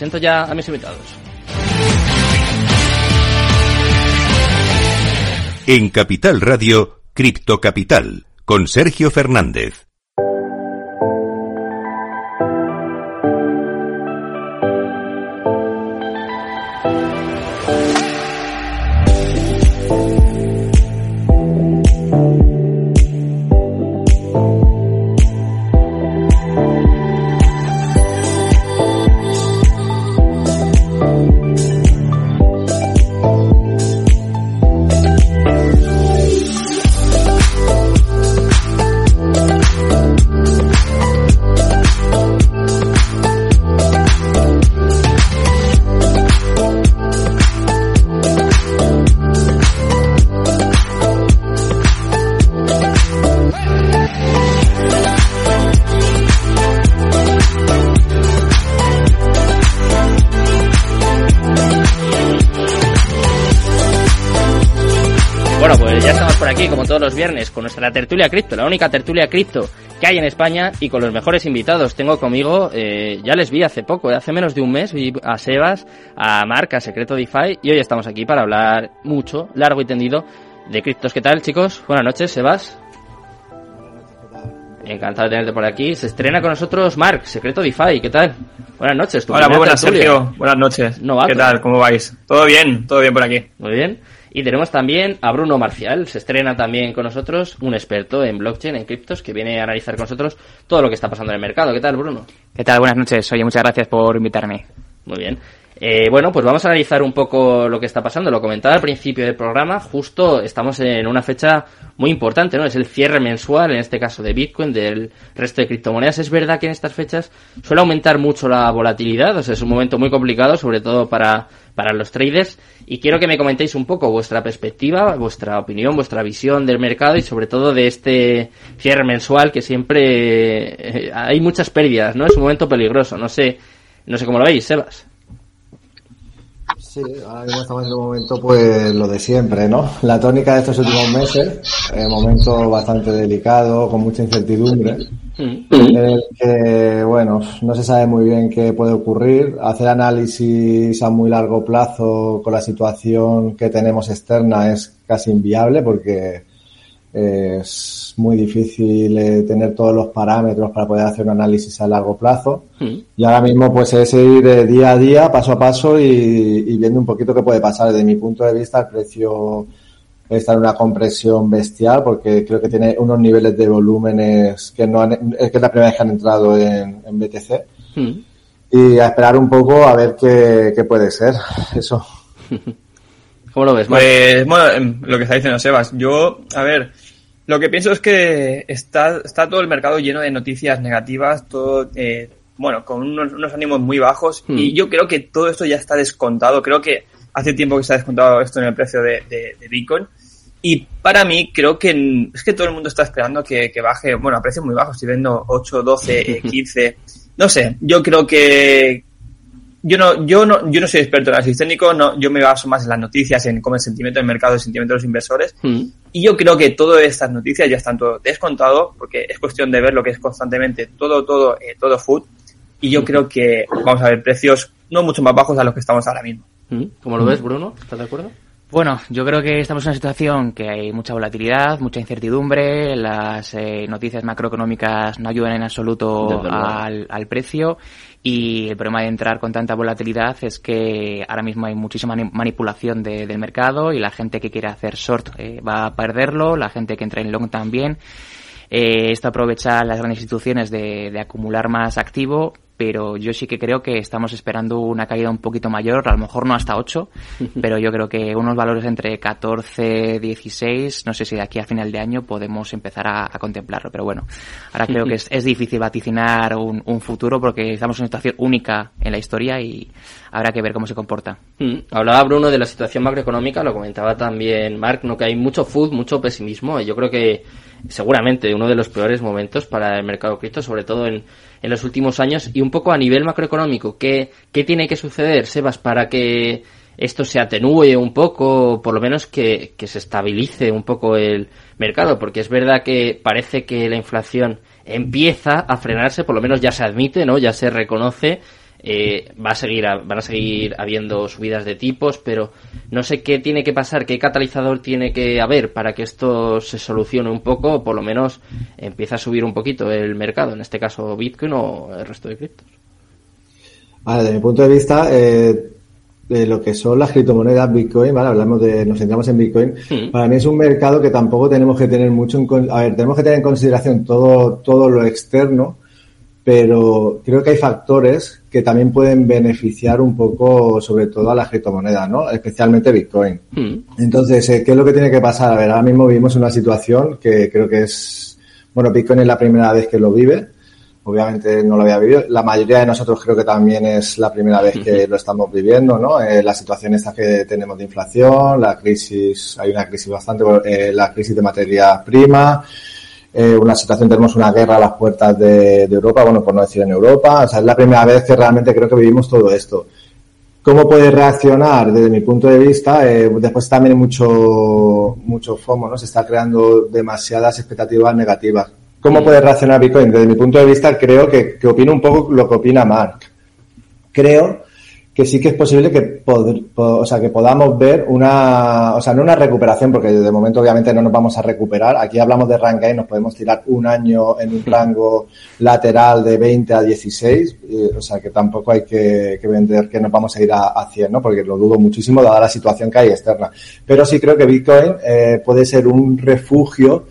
Siento ya a mis invitados. En Capital Radio, Cripto Capital, con Sergio Fernández. Los viernes, con nuestra tertulia cripto, la única tertulia cripto que hay en España y con los mejores invitados. Tengo conmigo, eh, ya les vi hace poco, eh, hace menos de un mes, vi a Sebas, a Marc, a Secreto DeFi y hoy estamos aquí para hablar mucho, largo y tendido de criptos. ¿Qué tal, chicos? Buenas noches, Sebas. Encantado de tenerte por aquí. Se estrena con nosotros Marc, Secreto DeFi. ¿Qué tal? Buenas noches. Hola, muy buenas, tertulia. Sergio. Buenas noches. Novato. ¿Qué tal? ¿Cómo vais? ¿Todo bien? ¿Todo bien por aquí? Muy bien. Y tenemos también a Bruno Marcial. Se estrena también con nosotros, un experto en blockchain, en criptos, que viene a analizar con nosotros todo lo que está pasando en el mercado. ¿Qué tal, Bruno? ¿Qué tal? Buenas noches. Oye, muchas gracias por invitarme. Muy bien. Eh, bueno, pues vamos a analizar un poco lo que está pasando. Lo comentaba al principio del programa. Justo estamos en una fecha muy importante, ¿no? Es el cierre mensual, en este caso de Bitcoin, del resto de criptomonedas. Es verdad que en estas fechas suele aumentar mucho la volatilidad. O sea, es un momento muy complicado, sobre todo para, para los traders. Y quiero que me comentéis un poco vuestra perspectiva, vuestra opinión, vuestra visión del mercado y sobre todo de este cierre mensual que siempre eh, hay muchas pérdidas, ¿no? Es un momento peligroso. No sé, no sé cómo lo veis, Sebas. Sí, ahora mismo estamos en un momento, pues lo de siempre, ¿no? La tónica de estos últimos meses, eh, momento bastante delicado, con mucha incertidumbre, Mm. en el que, bueno, no se sabe muy bien qué puede ocurrir. Hacer análisis a muy largo plazo con la situación que tenemos externa es casi inviable porque eh, es muy difícil eh, tener todos los parámetros para poder hacer un análisis a largo plazo. Mm. Y ahora mismo pues es ir eh, día a día, paso a paso y, y viendo un poquito qué puede pasar. Desde mi punto de vista el precio está en una compresión bestial porque creo que tiene unos niveles de volúmenes que no han, es que es la primera vez que han entrado en, en BTC. Mm. Y a esperar un poco a ver qué, qué puede ser. Eso. ¿Cómo lo ves? Pues, bueno, em, lo que está diciendo Sebas. Yo, a ver, lo que pienso es que está, está todo el mercado lleno de noticias negativas, todo, eh, bueno, con unos, unos ánimos muy bajos. Hmm. Y yo creo que todo esto ya está descontado. Creo que hace tiempo que está descontado esto en el precio de, de, de Bitcoin. Y para mí, creo que es que todo el mundo está esperando que, que baje, bueno, a precios muy bajos, estoy viendo 8, 12, eh, 15. No sé, yo creo que, yo no, yo no, yo no soy experto en análisis técnico, no, yo me baso más en las noticias, en cómo el sentimiento del mercado, el sentimiento de los inversores. Mm. Y yo creo que todas estas noticias ya están todo descontado, porque es cuestión de ver lo que es constantemente todo, todo, eh, todo food. Y yo creo que vamos a ver precios no mucho más bajos a los que estamos ahora mismo. Mm. ¿Cómo lo ves, Bruno? ¿Estás de acuerdo? Bueno, yo creo que estamos en una situación que hay mucha volatilidad, mucha incertidumbre, las eh, noticias macroeconómicas no ayudan en absoluto al, al precio y el problema de entrar con tanta volatilidad es que ahora mismo hay muchísima mani- manipulación de- del mercado y la gente que quiere hacer short eh, va a perderlo, la gente que entra en long también. Eh, esto aprovecha las grandes instituciones de, de acumular más activo, pero yo sí que creo que estamos esperando una caída un poquito mayor, a lo mejor no hasta 8, pero yo creo que unos valores entre 14, 16, no sé si de aquí a final de año podemos empezar a, a contemplarlo, pero bueno, ahora creo que es, es difícil vaticinar un, un futuro porque estamos en una situación única en la historia y habrá que ver cómo se comporta. Mm. Hablaba Bruno de la situación macroeconómica, lo comentaba también Mark, ¿no? que hay mucho food, mucho pesimismo. y Yo creo que seguramente uno de los peores momentos para el mercado cripto, sobre todo en, en los últimos años. Y un poco a nivel macroeconómico, ¿qué, ¿qué tiene que suceder, Sebas, para que esto se atenúe un poco, o por lo menos que, que se estabilice un poco el mercado? Porque es verdad que parece que la inflación empieza a frenarse, por lo menos ya se admite, ¿no? Ya se reconoce eh, va a seguir van a seguir habiendo subidas de tipos, pero no sé qué tiene que pasar, qué catalizador tiene que haber para que esto se solucione un poco, o por lo menos empiece a subir un poquito el mercado, en este caso Bitcoin o el resto de criptos. Vale, desde mi punto de vista, eh, de lo que son las criptomonedas Bitcoin, ¿vale? Hablamos de, nos centramos en Bitcoin. Para mí es un mercado que tampoco tenemos que tener mucho en, a ver, tenemos que tener en consideración todo, todo lo externo, pero creo que hay factores que también pueden beneficiar un poco, sobre todo a las criptomonedas, ¿no? Especialmente Bitcoin. Hmm. Entonces, eh, ¿qué es lo que tiene que pasar? A ver, ahora mismo vivimos una situación que creo que es, bueno, Bitcoin es la primera vez que lo vive. Obviamente no lo había vivido. La mayoría de nosotros creo que también es la primera vez que lo estamos viviendo, ¿no? Eh, la situación esta que tenemos de inflación, la crisis, hay una crisis bastante, eh, la crisis de materia prima, eh, una situación, tenemos una guerra a las puertas de, Europa, bueno, por no decir en Europa, o sea, es la primera vez que realmente creo que vivimos todo esto. ¿Cómo puede reaccionar desde mi punto de vista? Eh, después también hay mucho, mucho FOMO, ¿no? Se está creando demasiadas expectativas negativas. ¿Cómo puede reaccionar Bitcoin? Desde mi punto de vista creo que, que opino un poco lo que opina Mark. Creo que sí que es posible que, o sea, que podamos ver una, o sea, no una recuperación, porque de momento obviamente no nos vamos a recuperar. Aquí hablamos de rank y nos podemos tirar un año en un rango lateral de 20 a 16, o sea, que tampoco hay que, vender que nos vamos a ir a, a 100, ¿no? Porque lo dudo muchísimo dada la situación que hay externa. Pero sí creo que Bitcoin eh, puede ser un refugio,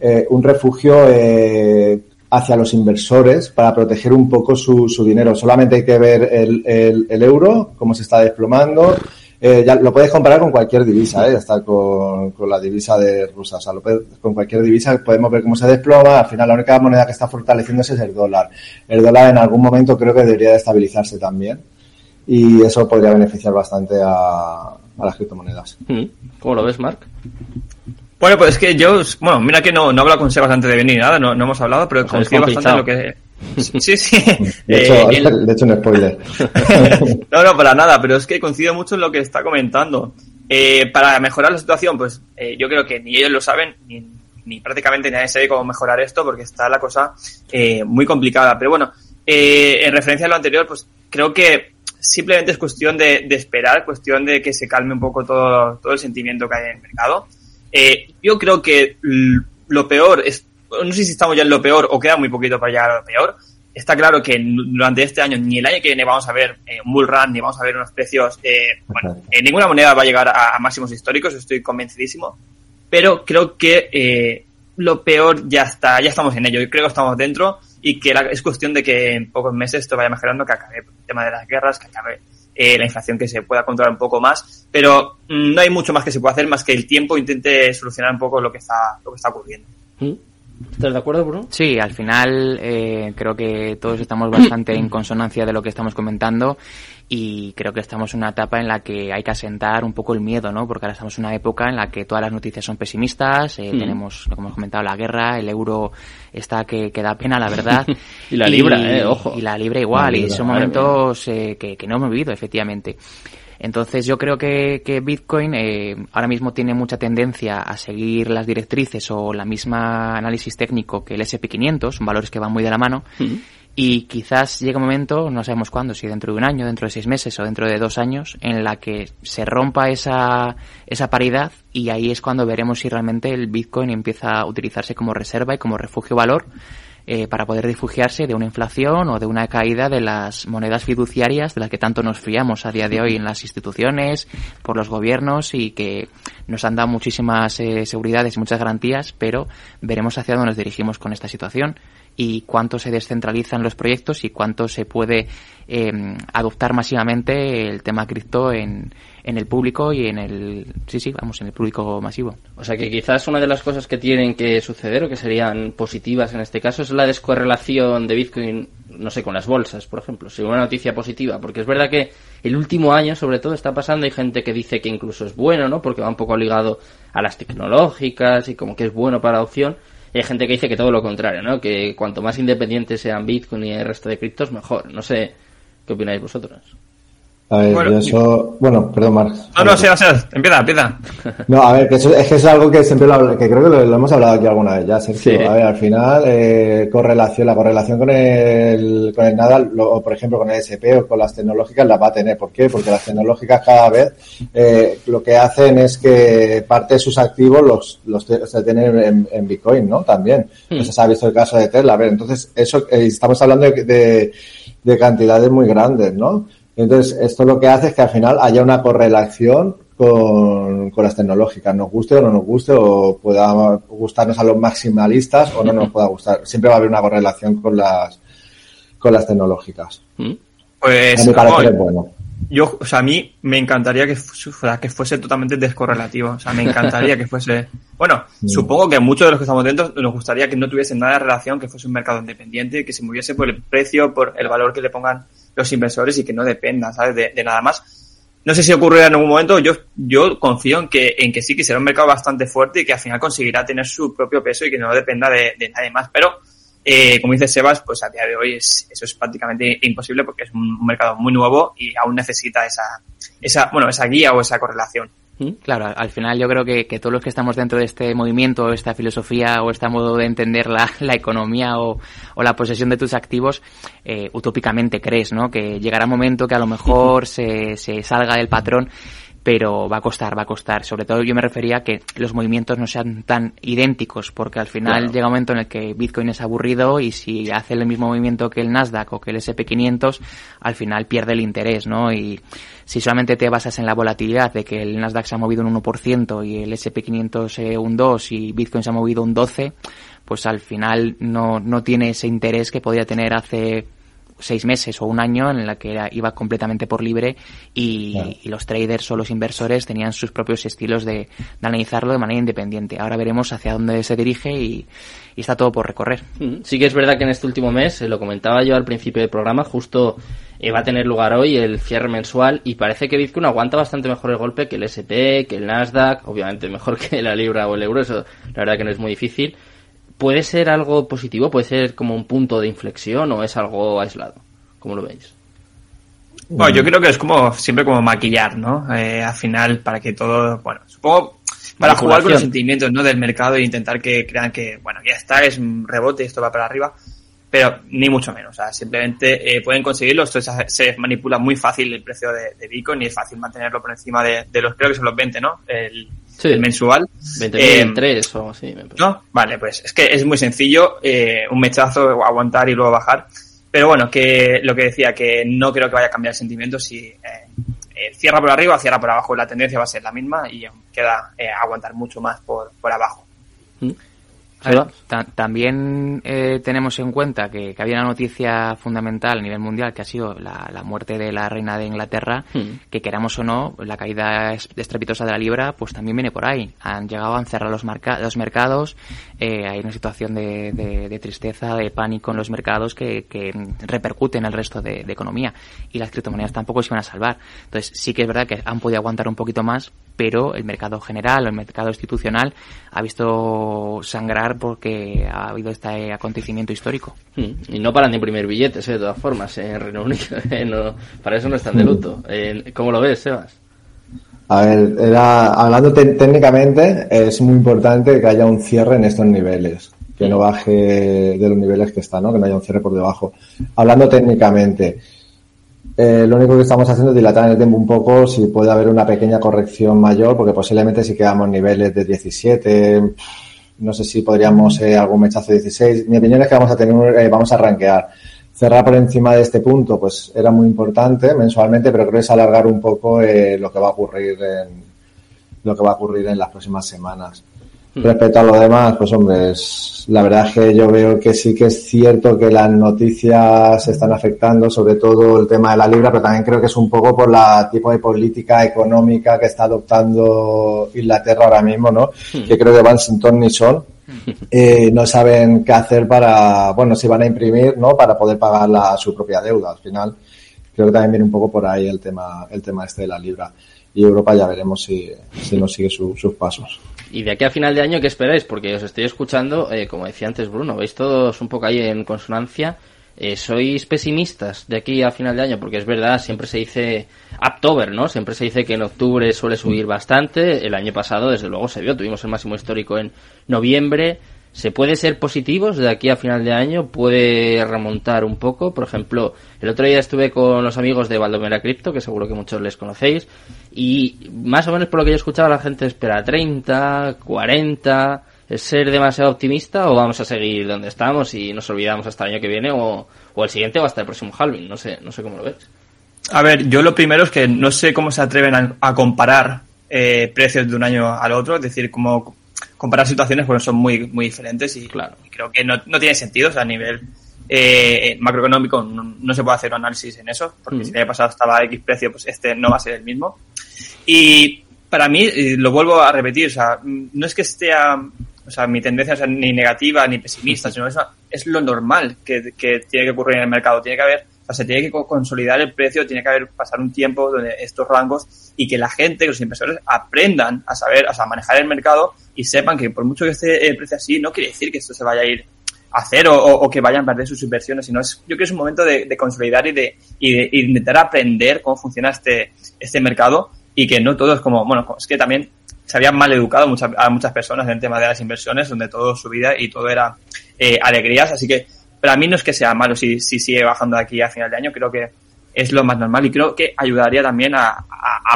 eh, un refugio eh, hacia los inversores para proteger un poco su, su dinero. Solamente hay que ver el, el, euro, cómo se está desplomando. Eh, ya lo puedes comparar con cualquier divisa, ¿eh? está con, con la divisa de Rusia. O sea, lo con cualquier divisa podemos ver cómo se desploma. Al final, la única moneda que está fortaleciéndose es el dólar. El dólar en algún momento creo que debería de estabilizarse también. Y eso podría beneficiar bastante a, a las criptomonedas. Mm. ¿Cómo lo ves, Mark? Bueno, pues es que yo, bueno, mira que no, no hablo con Sebas antes de venir, nada, no, no hemos hablado, pero confío bastante en lo que... Sí, sí. De hecho, eh, de hecho un spoiler. no, no, para nada, pero es que coincido mucho en lo que está comentando. Eh, para mejorar la situación, pues eh, yo creo que ni ellos lo saben, ni, ni, prácticamente nadie sabe cómo mejorar esto, porque está la cosa eh, muy complicada. Pero bueno, eh, en referencia a lo anterior, pues creo que simplemente es cuestión de, de esperar, cuestión de que se calme un poco todo, todo el sentimiento que hay en el mercado. Eh, yo creo que lo peor es, no sé si estamos ya en lo peor o queda muy poquito para llegar a lo peor. Está claro que durante este año, ni el año que viene vamos a ver eh, un bull run, ni vamos a ver unos precios, eh, bueno, en ninguna moneda va a llegar a, máximos históricos, estoy convencidísimo. Pero creo que eh, lo peor ya está, ya estamos en ello. Yo creo que estamos dentro y que es cuestión de que en pocos meses esto vaya mejorando, que acabe el tema de las guerras, que acabe eh, la inflación que se pueda controlar un poco más, pero mm, no hay mucho más que se pueda hacer más que el tiempo intente solucionar un poco lo que está, lo que está ocurriendo. ¿Mm? ¿Estás de acuerdo, Bruno? Sí, al final eh, creo que todos estamos bastante en consonancia de lo que estamos comentando y creo que estamos en una etapa en la que hay que asentar un poco el miedo, ¿no? Porque ahora estamos en una época en la que todas las noticias son pesimistas, eh, mm. tenemos, como hemos comentado, la guerra, el euro está que, que da pena, la verdad. y la libra, eh, ojo. Y la libra igual, y son momentos eh, que, que no hemos vivido, efectivamente. Entonces yo creo que, que Bitcoin eh, ahora mismo tiene mucha tendencia a seguir las directrices o la misma análisis técnico que el SP500, valores que van muy de la mano. Mm. Y quizás llegue un momento, no sabemos cuándo, si dentro de un año, dentro de seis meses o dentro de dos años, en la que se rompa esa, esa paridad y ahí es cuando veremos si realmente el Bitcoin empieza a utilizarse como reserva y como refugio valor eh, para poder refugiarse de una inflación o de una caída de las monedas fiduciarias de las que tanto nos fiamos a día de hoy en las instituciones, por los gobiernos y que nos han dado muchísimas eh, seguridades y muchas garantías, pero veremos hacia dónde nos dirigimos con esta situación y cuánto se descentralizan los proyectos y cuánto se puede eh, adoptar masivamente el tema cripto en, en el público y en el sí sí vamos en el público masivo o sea que quizás una de las cosas que tienen que suceder o que serían positivas en este caso es la descorrelación de Bitcoin no sé con las bolsas por ejemplo sería una noticia positiva porque es verdad que el último año sobre todo está pasando hay gente que dice que incluso es bueno no porque va un poco ligado a las tecnológicas y como que es bueno para la opción y hay gente que dice que todo lo contrario, ¿no? Que cuanto más independientes sean Bitcoin y el resto de criptos, mejor. No sé qué opináis vosotros. A ver, bueno, eso... Bueno, perdón, Marc. No, no, sí, sea, empieza, empieza. No, a ver, que eso, es que es algo que siempre lo, que creo que lo, hemos hablado aquí alguna vez ya, Sergio. A ver, al final, eh, correlación, la correlación con el, con el Nadal, o por ejemplo con el SP o con las tecnológicas la va a tener. ¿Por qué? Porque las tecnológicas cada vez eh, lo que hacen es que parte de sus activos los, los se tienen en, Bitcoin, ¿no? También. Hmm. Eso se ha visto el caso de Tesla. A ver, entonces, eso, eh, estamos hablando de, de, de cantidades muy grandes, ¿no? Entonces, esto lo que hace es que al final haya una correlación con, con, las tecnológicas, nos guste o no nos guste, o pueda gustarnos a los maximalistas o no nos pueda gustar. Siempre va a haber una correlación con las, con las tecnológicas. Mm. Pues, a mi parecer es bueno. Yo, o sea, a mí me encantaría que, fuera, que fuese totalmente descorrelativo. O sea, me encantaría que fuese. Bueno, mm. supongo que muchos de los que estamos dentro nos gustaría que no tuviese nada de relación, que fuese un mercado independiente, que se moviese por el precio, por el valor que le pongan los inversores y que no dependa, ¿sabes? De, nada más. No sé si ocurrirá en algún momento, yo, yo confío en que, en que sí, que será un mercado bastante fuerte y que al final conseguirá tener su propio peso y que no dependa de, nadie más. Pero, eh, como dice Sebas, pues a día de hoy es, eso es prácticamente imposible porque es un, mercado muy nuevo y aún necesita esa, esa, bueno, esa guía o esa correlación. Claro, al final yo creo que, que, todos los que estamos dentro de este movimiento, esta filosofía o este modo de entender la, la economía o, o, la posesión de tus activos, eh, utópicamente crees, ¿no? Que llegará un momento que a lo mejor se, se salga del patrón pero va a costar, va a costar. Sobre todo yo me refería a que los movimientos no sean tan idénticos, porque al final llega un momento en el que Bitcoin es aburrido y si hace el mismo movimiento que el Nasdaq o que el SP500, al final pierde el interés, ¿no? Y si solamente te basas en la volatilidad de que el Nasdaq se ha movido un 1% y el SP500 un 2 y Bitcoin se ha movido un 12, pues al final no, no tiene ese interés que podía tener hace seis meses o un año en la que iba completamente por libre y, los traders o los inversores tenían sus propios estilos de, analizarlo de manera independiente. Ahora veremos hacia dónde se dirige y, está todo por recorrer. Mm, sí que es verdad que en este último mes, eh, lo comentaba yo al principio del programa, justo eh, va a tener lugar hoy el cierre mensual y parece que Bitcoin aguanta bastante mejor el golpe que el SP, que el Nasdaq, obviamente mejor que la libra o el euro, eso la verdad que no es muy difícil ¿Puede ser algo positivo? ¿Puede ser como un punto de inflexión o es algo aislado? ¿Cómo lo veis? Bueno, yo creo que es como siempre como maquillar, ¿no? Eh, al final, para que todo, bueno, supongo para jugar con los sentimientos, ¿no? Del mercado e intentar que crean que, bueno, ya está, es un rebote, esto va para arriba, pero ni mucho menos, o sea, simplemente eh, pueden conseguirlo, esto se manipula muy fácil el precio de, Bitcoin y es fácil mantenerlo por encima de, los, creo que son los 20, ¿no? El, el mensual. 23 eh, o así. ¿No? Vale, pues es que es muy sencillo, eh, un mechazo, aguantar y luego bajar. Pero bueno, que lo que decía, que no creo que vaya a cambiar el sentimiento si eh, cierra por arriba, cierra por abajo, la tendencia va a ser la misma y queda aguantar mucho más por, por abajo. ¿Mm? también eh, tenemos en cuenta que, había una noticia fundamental a nivel mundial que ha sido la, muerte de la reina de Inglaterra, hmm. que queramos o no, la caída estrepitosa de la libra, pues también viene por ahí. Han llegado a cerrar los, los mercados, eh, hay una situación de, tristeza, de pánico en los mercados que, repercute en el resto de, de economía y las criptomonedas tampoco se van a salvar. Entonces sí que es verdad que han podido aguantar un poquito más, pero el mercado general el mercado institucional ha visto sangrar porque ha habido este acontecimiento histórico. Hmm. Y no paran de imprimir billetes, ¿eh? de todas formas, en Reino Unido. ¿eh? para eso no están de luto. ¿Cómo lo ves, Sebas? A ver, era, hablando técnicamente, es muy importante que haya un cierre en estos niveles, que no baje de los niveles que están, ¿no? que no haya un cierre por debajo. Hablando técnicamente, eh, lo único que estamos haciendo es dilatar en el tiempo un poco si puede haber una pequeña corrección mayor, porque posiblemente si quedamos niveles de 17, no sé si podríamos eh, algún mechazo de 16. Mi opinión es que vamos a tener, eh, vamos a rankear. Cerrar por encima de este punto, pues era muy importante mensualmente, pero creo que es alargar un poco eh, lo que va a ocurrir en lo que va a ocurrir en las próximas semanas. Respecto a lo demás, pues hombre, la verdad es que yo veo que sí que es cierto que las noticias están afectando, sobre todo el tema de la libra, pero también creo que es un poco por la tipo de política económica que está adoptando Inglaterra ahora mismo, ¿no? Hmm. Que creo que van sin ton ni son. Eh, no saben qué hacer para, bueno, si van a imprimir, ¿no? Para poder pagar la, su propia deuda. Al final, creo que también viene un poco por ahí el tema, el tema este de la libra. Y Europa ya veremos si, si nos sigue sus pasos. Y de aquí a final de año, ¿qué esperáis? Porque os estoy escuchando, eh, como decía antes Bruno, veis todos un poco ahí en consonancia. eh, ¿sois pesimistas de aquí a final de año? Porque es verdad, siempre se dice October, ¿no? Siempre se dice que en octubre suele subir bastante. El año pasado, desde luego, se vio. Tuvimos el máximo histórico en noviembre. ¿Se puede ser positivos de aquí a final de año? ¿Puede remontar un poco? Por ejemplo, el otro día estuve con los amigos de Valdomera Crypto, que seguro que muchos les conocéis, y más o menos por lo que yo escuchaba la gente espera 30, 40, ¿Es ser demasiado optimista o vamos a seguir donde estamos y nos olvidamos hasta el año que viene o, el siguiente o hasta el próximo halving? No sé, no sé cómo lo ves. A ver, yo lo primero es que no sé cómo se atreven a, comparar eh, precios de un año al otro, es decir, cómo comparar situaciones porque son muy, muy diferentes y, claro. creo que no, no tiene sentido, o sea, a nivel eh, macroeconómico no, se puede hacer un análisis en eso, porque mm. si el año pasado estaba X precio, pues este no va a ser el mismo. Y para mí, lo vuelvo a repetir, o sea, no es que esté a, o sea, mi tendencia no es ni negativa ni pesimista, sino es, es lo normal que, que, tiene que ocurrir en el mercado. Tiene que haber, o sea, se tiene que consolidar el precio, tiene que haber pasar un tiempo donde estos rangos y que la gente, que los inversores aprendan a saber, o sea, a manejar el mercado y sepan que por mucho que esté el precio así, no quiere decir que esto se vaya a ir a cero o, que vayan a perder sus inversiones, sino es, yo creo que es un momento de, de consolidar y de, y de, intentar aprender cómo funciona este, este mercado y que no todo es como, bueno, es que también se habían mal educado a muchas personas en el tema de las inversiones, donde todo su vida y todo era eh, alegrías. Así que para mí no es que sea malo si, si sigue bajando de aquí a final de año, creo que es lo más normal y creo que ayudaría también a,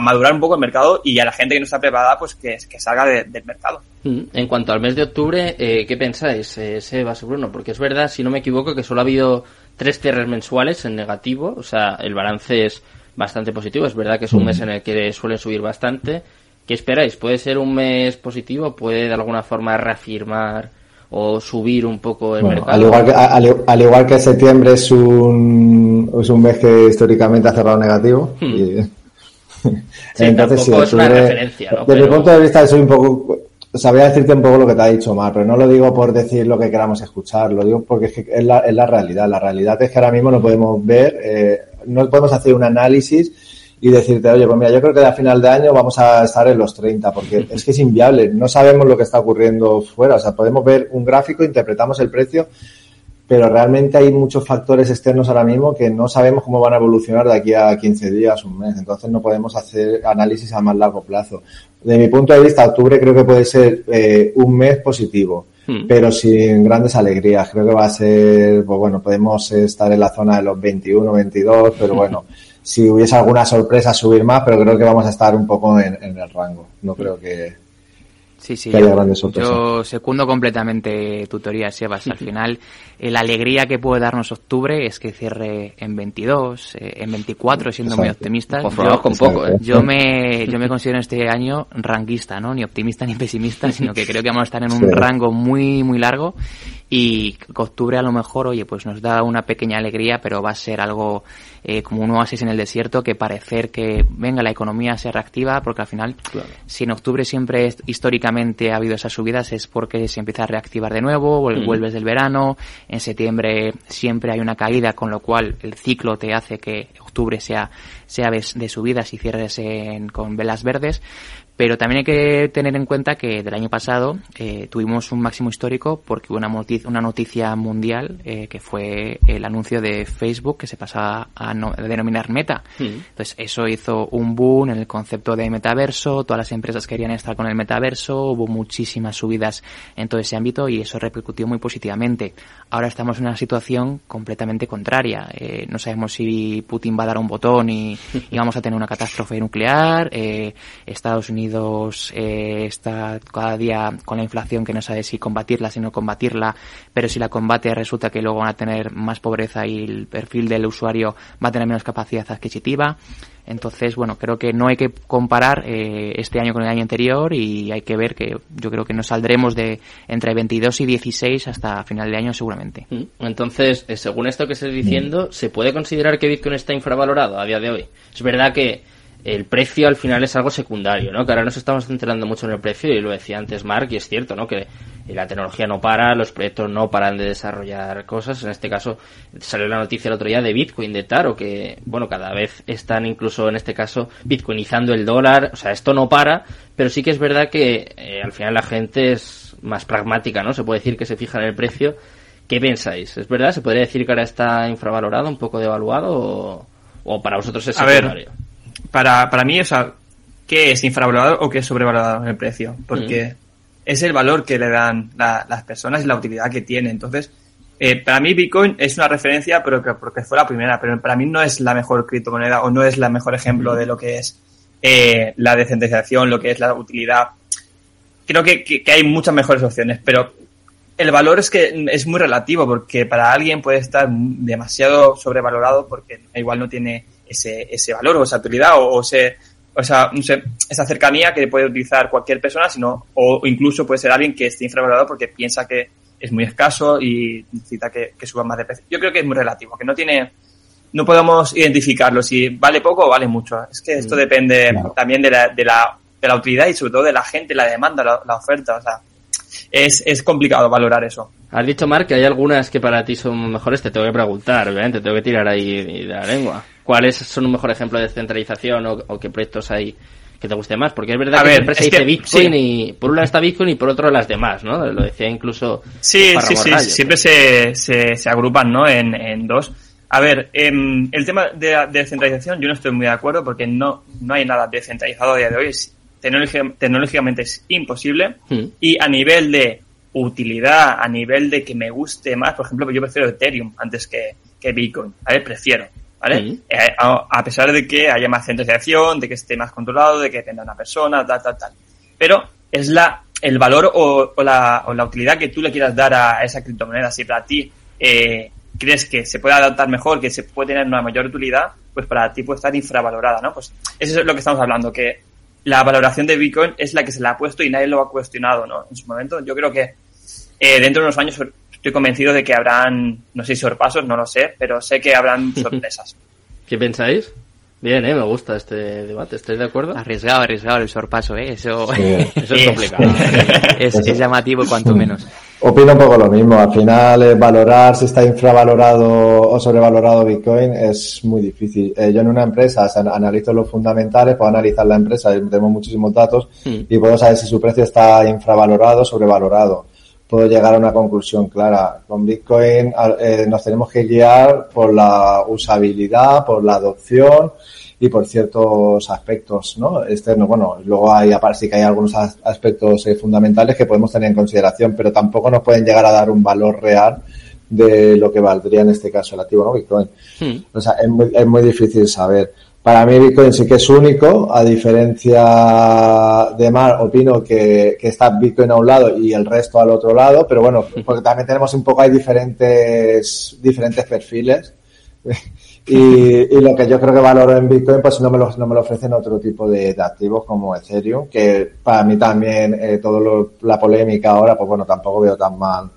madurar un poco el mercado y a la gente que no está preparada, pues que, que salga del mercado. Mm, en cuanto al mes de octubre, eh, ¿qué pensáis, eh, Seba, Bruno? Porque es verdad, si no me equivoco, que solo ha habido tres cierres mensuales en negativo, o sea, el balance es bastante positivo. Es verdad que es un mes en el que suele subir bastante ¿Qué esperáis? ¿Puede ser un mes positivo? ¿Puede de alguna forma reafirmar o subir un poco el mercado? Al igual, que, al, igual que septiembre es un, es un mes que históricamente ha cerrado negativo. Hmm. Entonces, sí, es una referencia, ¿no? Desde mi punto de vista, soy un poco. Sabría decirte un poco lo que te ha dicho Mar, pero no lo digo por decir lo que queramos escuchar, lo digo porque es, es, la, es la realidad. La realidad es que ahora mismo no podemos ver, eh, no podemos hacer un análisis y decirte, oye, pues mira, yo creo que a final de año vamos a estar en los 30, porque es que es inviable, no sabemos lo que está ocurriendo fuera, o sea, podemos ver un gráfico, interpretamos el precio, pero realmente hay muchos factores externos ahora mismo que no sabemos cómo van a evolucionar de aquí a 15 días, un mes, entonces no podemos hacer análisis a más largo plazo. De mi punto de vista, octubre creo que puede ser eh, un mes positivo hmm. pero sin grandes alegrías. Creo que va a ser, pues bueno, podemos estar en la zona de los 21, 22, pero bueno, si hubiese alguna sorpresa subir más, pero creo que vamos a estar un poco en, el rango. No creo que, Sí, sí, yo, yo, secundo completamente tu teoría, Sebas. Al final, eh, la alegría que puede darnos octubre es que cierre en 22, eh, en 24, siendo muy optimista. Yo, con poco, ¿eh? yo, me, yo me considero este año ranguista, ¿no? Ni optimista ni pesimista, sino que creo que vamos a estar en un rango muy, muy largo y que octubre a lo mejor, oye, pues nos da una pequeña alegría, pero va a ser algo eh, como un oasis en el desierto que parecer que, venga, la economía se reactiva, porque al final, si en octubre siempre históricamente ha habido esas subidas, es porque se empieza a reactivar de nuevo, mm. vuelves del verano, en septiembre siempre hay una caída, con lo cual el ciclo te hace que octubre sea, sea de subidas y cierres con velas verdes, pero también hay que tener en cuenta que del año pasado eh, tuvimos un máximo histórico porque hubo una, noticia, una noticia mundial eh, que fue el anuncio de Facebook que se pasaba a, denominar Meta. Entonces eso hizo un boom en el concepto de metaverso, todas las empresas querían estar con el metaverso, hubo muchísimas subidas en todo ese ámbito y eso repercutió muy positivamente. Ahora estamos en una situación completamente contraria. Eh, no sabemos si Putin va a dar un botón y, y vamos a tener una catástrofe nuclear. Estados Unidos eh, está cada día con la inflación que no sabe si combatirla, si no combatirla, pero si la combate resulta que luego van a tener más pobreza y el perfil del usuario va a tener menos capacidad adquisitiva. Entonces, bueno, creo que no hay que comparar eh, este año con el año anterior y hay que ver que yo creo que nos saldremos de entre 22 y 16 hasta final de año seguramente. Mm. Entonces, eh, según esto que estás diciendo, ¿se puede considerar que Bitcoin está infravalorado a día de hoy? Es verdad que el precio al final es algo secundario, ¿no? Que ahora nos estamos centrando mucho en el precio y lo decía antes Mark y es cierto, ¿no? Que la tecnología no para, los proyectos no paran de desarrollar cosas. En este caso salió la noticia el otro día de Bitcoin, de Taro, que, bueno, cada vez están incluso en este caso bitcoinizando el dólar. O sea, esto no para, pero sí que es verdad que eh, al final la gente es más pragmática, ¿no? Se puede decir que se fija en el precio ¿Qué pensáis? ¿Es verdad? ¿Se podría decir que ahora está infravalorado, un poco devaluado o, para vosotros es A ver, para, para mí, o sea, ¿qué es infravalorado o qué es sobrevalorado en el precio? Porque mm. es el valor que le dan las personas y la utilidad que tiene. Entonces, eh, para mí Bitcoin es una referencia, pero que porque fue la primera, pero para mí no es la mejor criptomoneda o no es el mejor ejemplo de lo que es eh, la descentralización, lo que es la utilidad. Creo que, que, hay muchas mejores opciones, pero el valor es que es muy relativo porque para alguien puede estar demasiado sobrevalorado porque igual no tiene ese, ese valor o esa utilidad o, o, ese, o esa, esa cercanía que puede utilizar cualquier persona, sino, o incluso puede ser alguien que esté infravalorado porque piensa que es muy escaso y necesita que, suba más de precio. Yo creo que es muy relativo, que no tiene, no podemos identificarlo si vale poco o vale mucho. Es que esto mm. depende también de la, de, la, de la utilidad y sobre todo de la gente, la demanda, la, oferta. O sea, es, es complicado valorar eso. Has dicho, Mark, que hay algunas que para ti son mejores. Te tengo que preguntar, obviamente, te tengo que tirar ahí de la lengua. ¿Cuáles son un mejor ejemplo de descentralización o, o qué proyectos hay que te guste más, porque es verdad que siempre se dice Bitcoin y por un lado está Bitcoin y por otro las demás, ¿no? Lo decía incluso. Sí, sí, sí, siempre se, se, agrupan, ¿no? En, en dos. A ver, en el tema de, descentralización yo no estoy muy de acuerdo porque no, no hay nada descentralizado a día de hoy. Tecnológicamente es imposible hmm. y a nivel de utilidad, a nivel de que me guste más, por ejemplo, yo prefiero Ethereum antes que, que Bitcoin, ¿vale? Prefiero. ¿vale? Eh, a, pesar de que haya más centralización, de que esté más controlado, de que dependa una persona, tal, tal, tal. Pero es la, el valor o, la, o la utilidad que tú le quieras dar a, esa criptomoneda. Si para ti eh, crees que se puede adaptar mejor, que se puede tener una mayor utilidad, pues para ti puede estar infravalorada, ¿no? Pues eso es lo que estamos hablando, que la valoración de Bitcoin es la que se le ha puesto y nadie lo ha cuestionado, ¿no? En su momento, yo creo que eh, dentro de unos años estoy convencido de que habrán, no sé si sorpasos, no lo sé, pero sé que habrán sorpresas. ¿Qué pensáis? Bien, ¿eh? me gusta este debate, ¿estáis de acuerdo? Arriesgado, arriesgado el sorpaso, ¿eh? eso, eso es complicado. es, llamativo cuanto menos. Opino un poco lo mismo. Al final, eh, valorar si está infravalorado o sobrevalorado Bitcoin es muy difícil. Eh, yo en una empresa analizo los fundamentales, puedo analizar la empresa, tenemos muchísimos datos hmm. y puedo saber si su precio está infravalorado o sobrevalorado puedo llegar a una conclusión clara. Con Bitcoin eh, nos tenemos que guiar por la usabilidad, por la adopción y por ciertos aspectos ¿no? externos. Bueno, luego hay, aparte sí que hay algunos aspectos eh, fundamentales que podemos tener en consideración, pero tampoco nos pueden llegar a dar un valor real de lo que valdría en este caso el activo, ¿no? Bitcoin. Hmm. O sea, es muy, es muy difícil saber. Para mí Bitcoin sí que es único, a diferencia de Mar, opino que, está Bitcoin a un lado y el resto al otro lado, pero bueno, porque también tenemos un poco, hay diferentes, diferentes perfiles. Y, lo que yo creo que valoro en Bitcoin, pues no me lo, no me lo ofrecen otro tipo de, activos como Ethereum, que para mí también eh, todo la polémica ahora, pues bueno, tampoco veo tan mal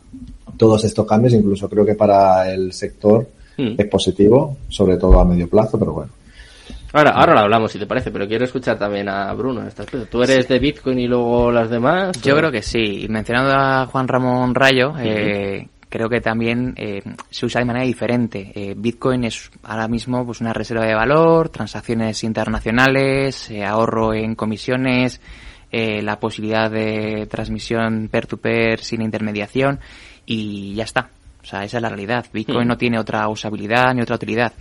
todos estos cambios, incluso creo que para el sector hmm. es positivo, sobre todo a medio plazo, pero bueno. Ahora, ahora lo hablamos, si te parece, pero quiero escuchar también a Bruno en ¿Tú eres de Bitcoin y luego las demás? Yo creo que sí. Y mencionando a Juan Ramón Rayo, eh, creo que también eh, se usa de manera diferente. Eh, Bitcoin es ahora mismo pues una reserva de valor, transacciones internacionales, ahorro en comisiones, la posibilidad de transmisión peer-to-peer sin intermediación y ya está. O sea, esa es la realidad. Bitcoin no tiene otra usabilidad ni otra utilidad.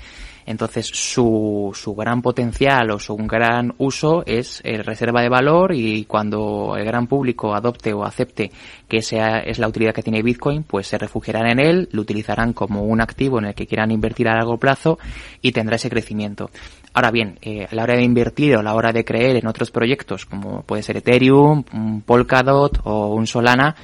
Entonces, su, su gran potencial o su gran uso es el reserva de valor y cuando el gran público adopte o acepte que esa es la utilidad que tiene Bitcoin, pues se refugiarán en él, lo utilizarán como un activo en el que quieran invertir a largo plazo y tendrá ese crecimiento. Ahora bien, eh, a la hora de invertir o a la hora de creer en otros proyectos, como puede ser Ethereum, un Polkadot o un Solana,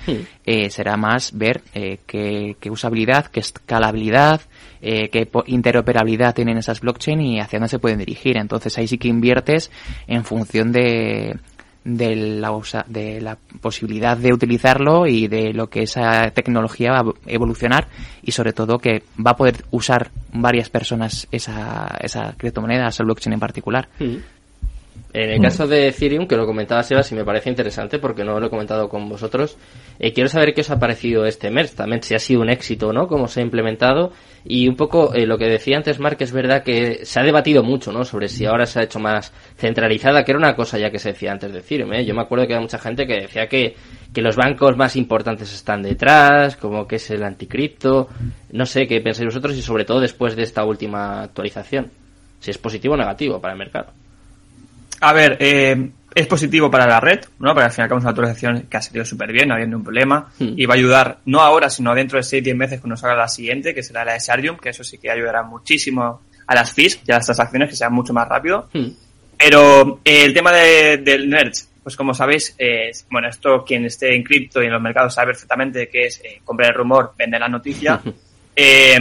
eh, será más ver eh, qué, qué, usabilidad, qué escalabilidad, eh, qué interoperabilidad tienen esas blockchain y hacia dónde se pueden dirigir. Entonces ahí sí que inviertes en función de, de la, de la posibilidad de utilizarlo y de lo que esa tecnología va a evolucionar y sobre todo que va a poder usar varias personas esa, esa criptomoneda, esa blockchain en particular. En el caso de Ethereum, que lo comentaba Sebas, y me parece interesante porque no lo he comentado con vosotros, eh, quiero saber qué os ha parecido este MERS, también si ha sido un éxito o no, cómo se ha implementado, y un poco eh, lo que decía antes Mark, es verdad que se ha debatido mucho, ¿no?, sobre si ahora se ha hecho más centralizada, que era una cosa ya que se decía antes de Ethereum, ¿eh? Yo me acuerdo que había mucha gente que decía que, que los bancos más importantes están detrás, como que es el anticripto. No sé qué pensáis vosotros y sobre todo después de esta última actualización. Si es positivo o negativo para el mercado. A ver, eh, es positivo para la red, ¿no? Porque al final es una actualización que ha salido súper bien, no habiendo un problema. Hmm. Y va a ayudar, no ahora, sino dentro de 6-10 meses cuando salga la siguiente, que será la de Sardium, que eso sí que ayudará muchísimo a las fees y a las transacciones que sean mucho más rápido. Hmm. Pero eh, el tema de- del Nerds, pues como sabéis, eh, bueno, esto quien esté en cripto y en los mercados sabe perfectamente que es eh, comprar el rumor, vender la noticia. Eh,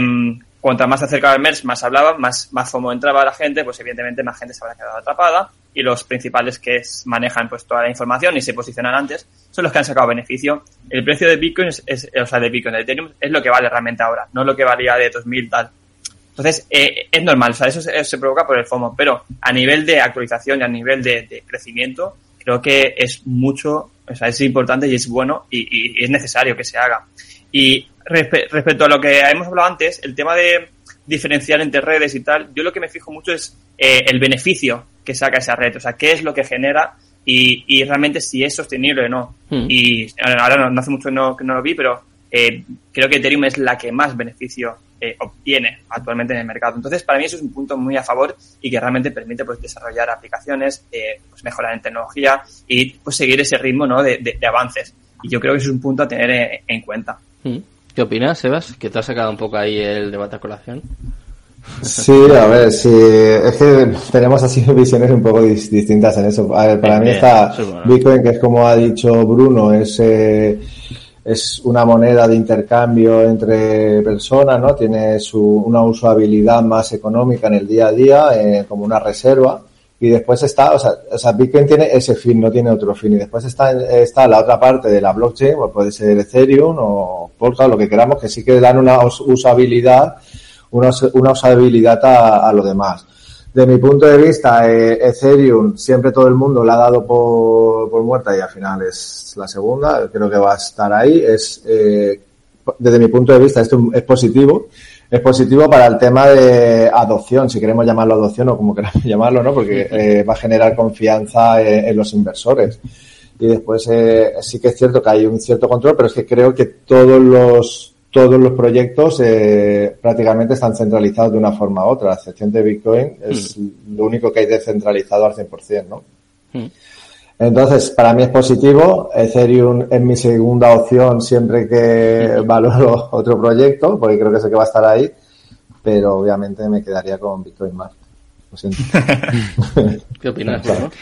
cuanto más se acercaba el MERS, más hablaba, más, más FOMO entraba la gente, pues evidentemente más gente se habrá quedado atrapada y los principales que manejan pues toda la información y se posicionan antes son los que han sacado beneficio. El precio de Bitcoin, es, o sea, de Bitcoin, de Ethereum, es lo que vale realmente ahora, no lo que valía de 2000 tal. Entonces, eh, es normal, o sea, eso se, provoca por el FOMO, pero a nivel de actualización y a nivel de, crecimiento, creo que es mucho, o sea, es importante y es bueno y, y- y es necesario que se haga. Y respe- respecto a lo que hemos hablado antes, el tema de diferenciar entre redes y tal, yo lo que me fijo mucho es eh, el beneficio que saca esa red, o sea, qué es lo que genera y, y realmente si es sostenible o no. Hmm. Y ahora no, no hace mucho no- que no lo vi, pero eh, creo que Ethereum es la que más beneficio eh, obtiene actualmente en el mercado. Entonces, para mí eso es un punto muy a favor y que realmente permite pues desarrollar aplicaciones, eh, pues mejorar en tecnología y pues seguir ese ritmo ¿no? de, de- de avances. Y yo creo que eso es un punto a tener en, en cuenta. Hmm. ¿Qué opinas, Sebas? Que te has sacado un poco ahí el debate a colación. Sí, a ver, sí, es que tenemos así visiones un poco dis- distintas en eso. A ver, para Bien, mí está eso es bueno. Bitcoin, que es como ha dicho Bruno, es, eh, es una moneda de intercambio entre personas, ¿no? Tiene su, una usabilidad más económica en el día a día, eh, como una reserva. Y después está, o sea, o sea, Bitcoin tiene ese fin, no tiene otro fin. Y después está, está la otra parte de la blockchain, pues puede ser Ethereum o Polkadot, lo que queramos, que sí que dan una us- usabilidad una, una usabilidad a, a lo demás. De mi punto de vista, eh, Ethereum siempre todo el mundo la ha dado por, por muerta y al final es la segunda, creo que va a estar ahí. Es, eh, desde mi punto de vista, esto es positivo. Es positivo para el tema de adopción, si queremos llamarlo adopción o como queramos llamarlo, ¿no? Porque eh, va a generar confianza en, en los inversores. Y después eh, sí que es cierto que hay un cierto control, pero es que creo que todos los todos los proyectos eh, prácticamente están centralizados de una forma u otra. A excepción de Bitcoin es lo único que hay descentralizado al 100%, ¿no? Hmm. Entonces, para mí es positivo. Ethereum es mi segunda opción siempre que valoro otro proyecto, porque creo que sé que va a estar ahí, pero obviamente me quedaría con Bitcoin más. Lo siento. ¿Qué opinas, Claro. Bruno?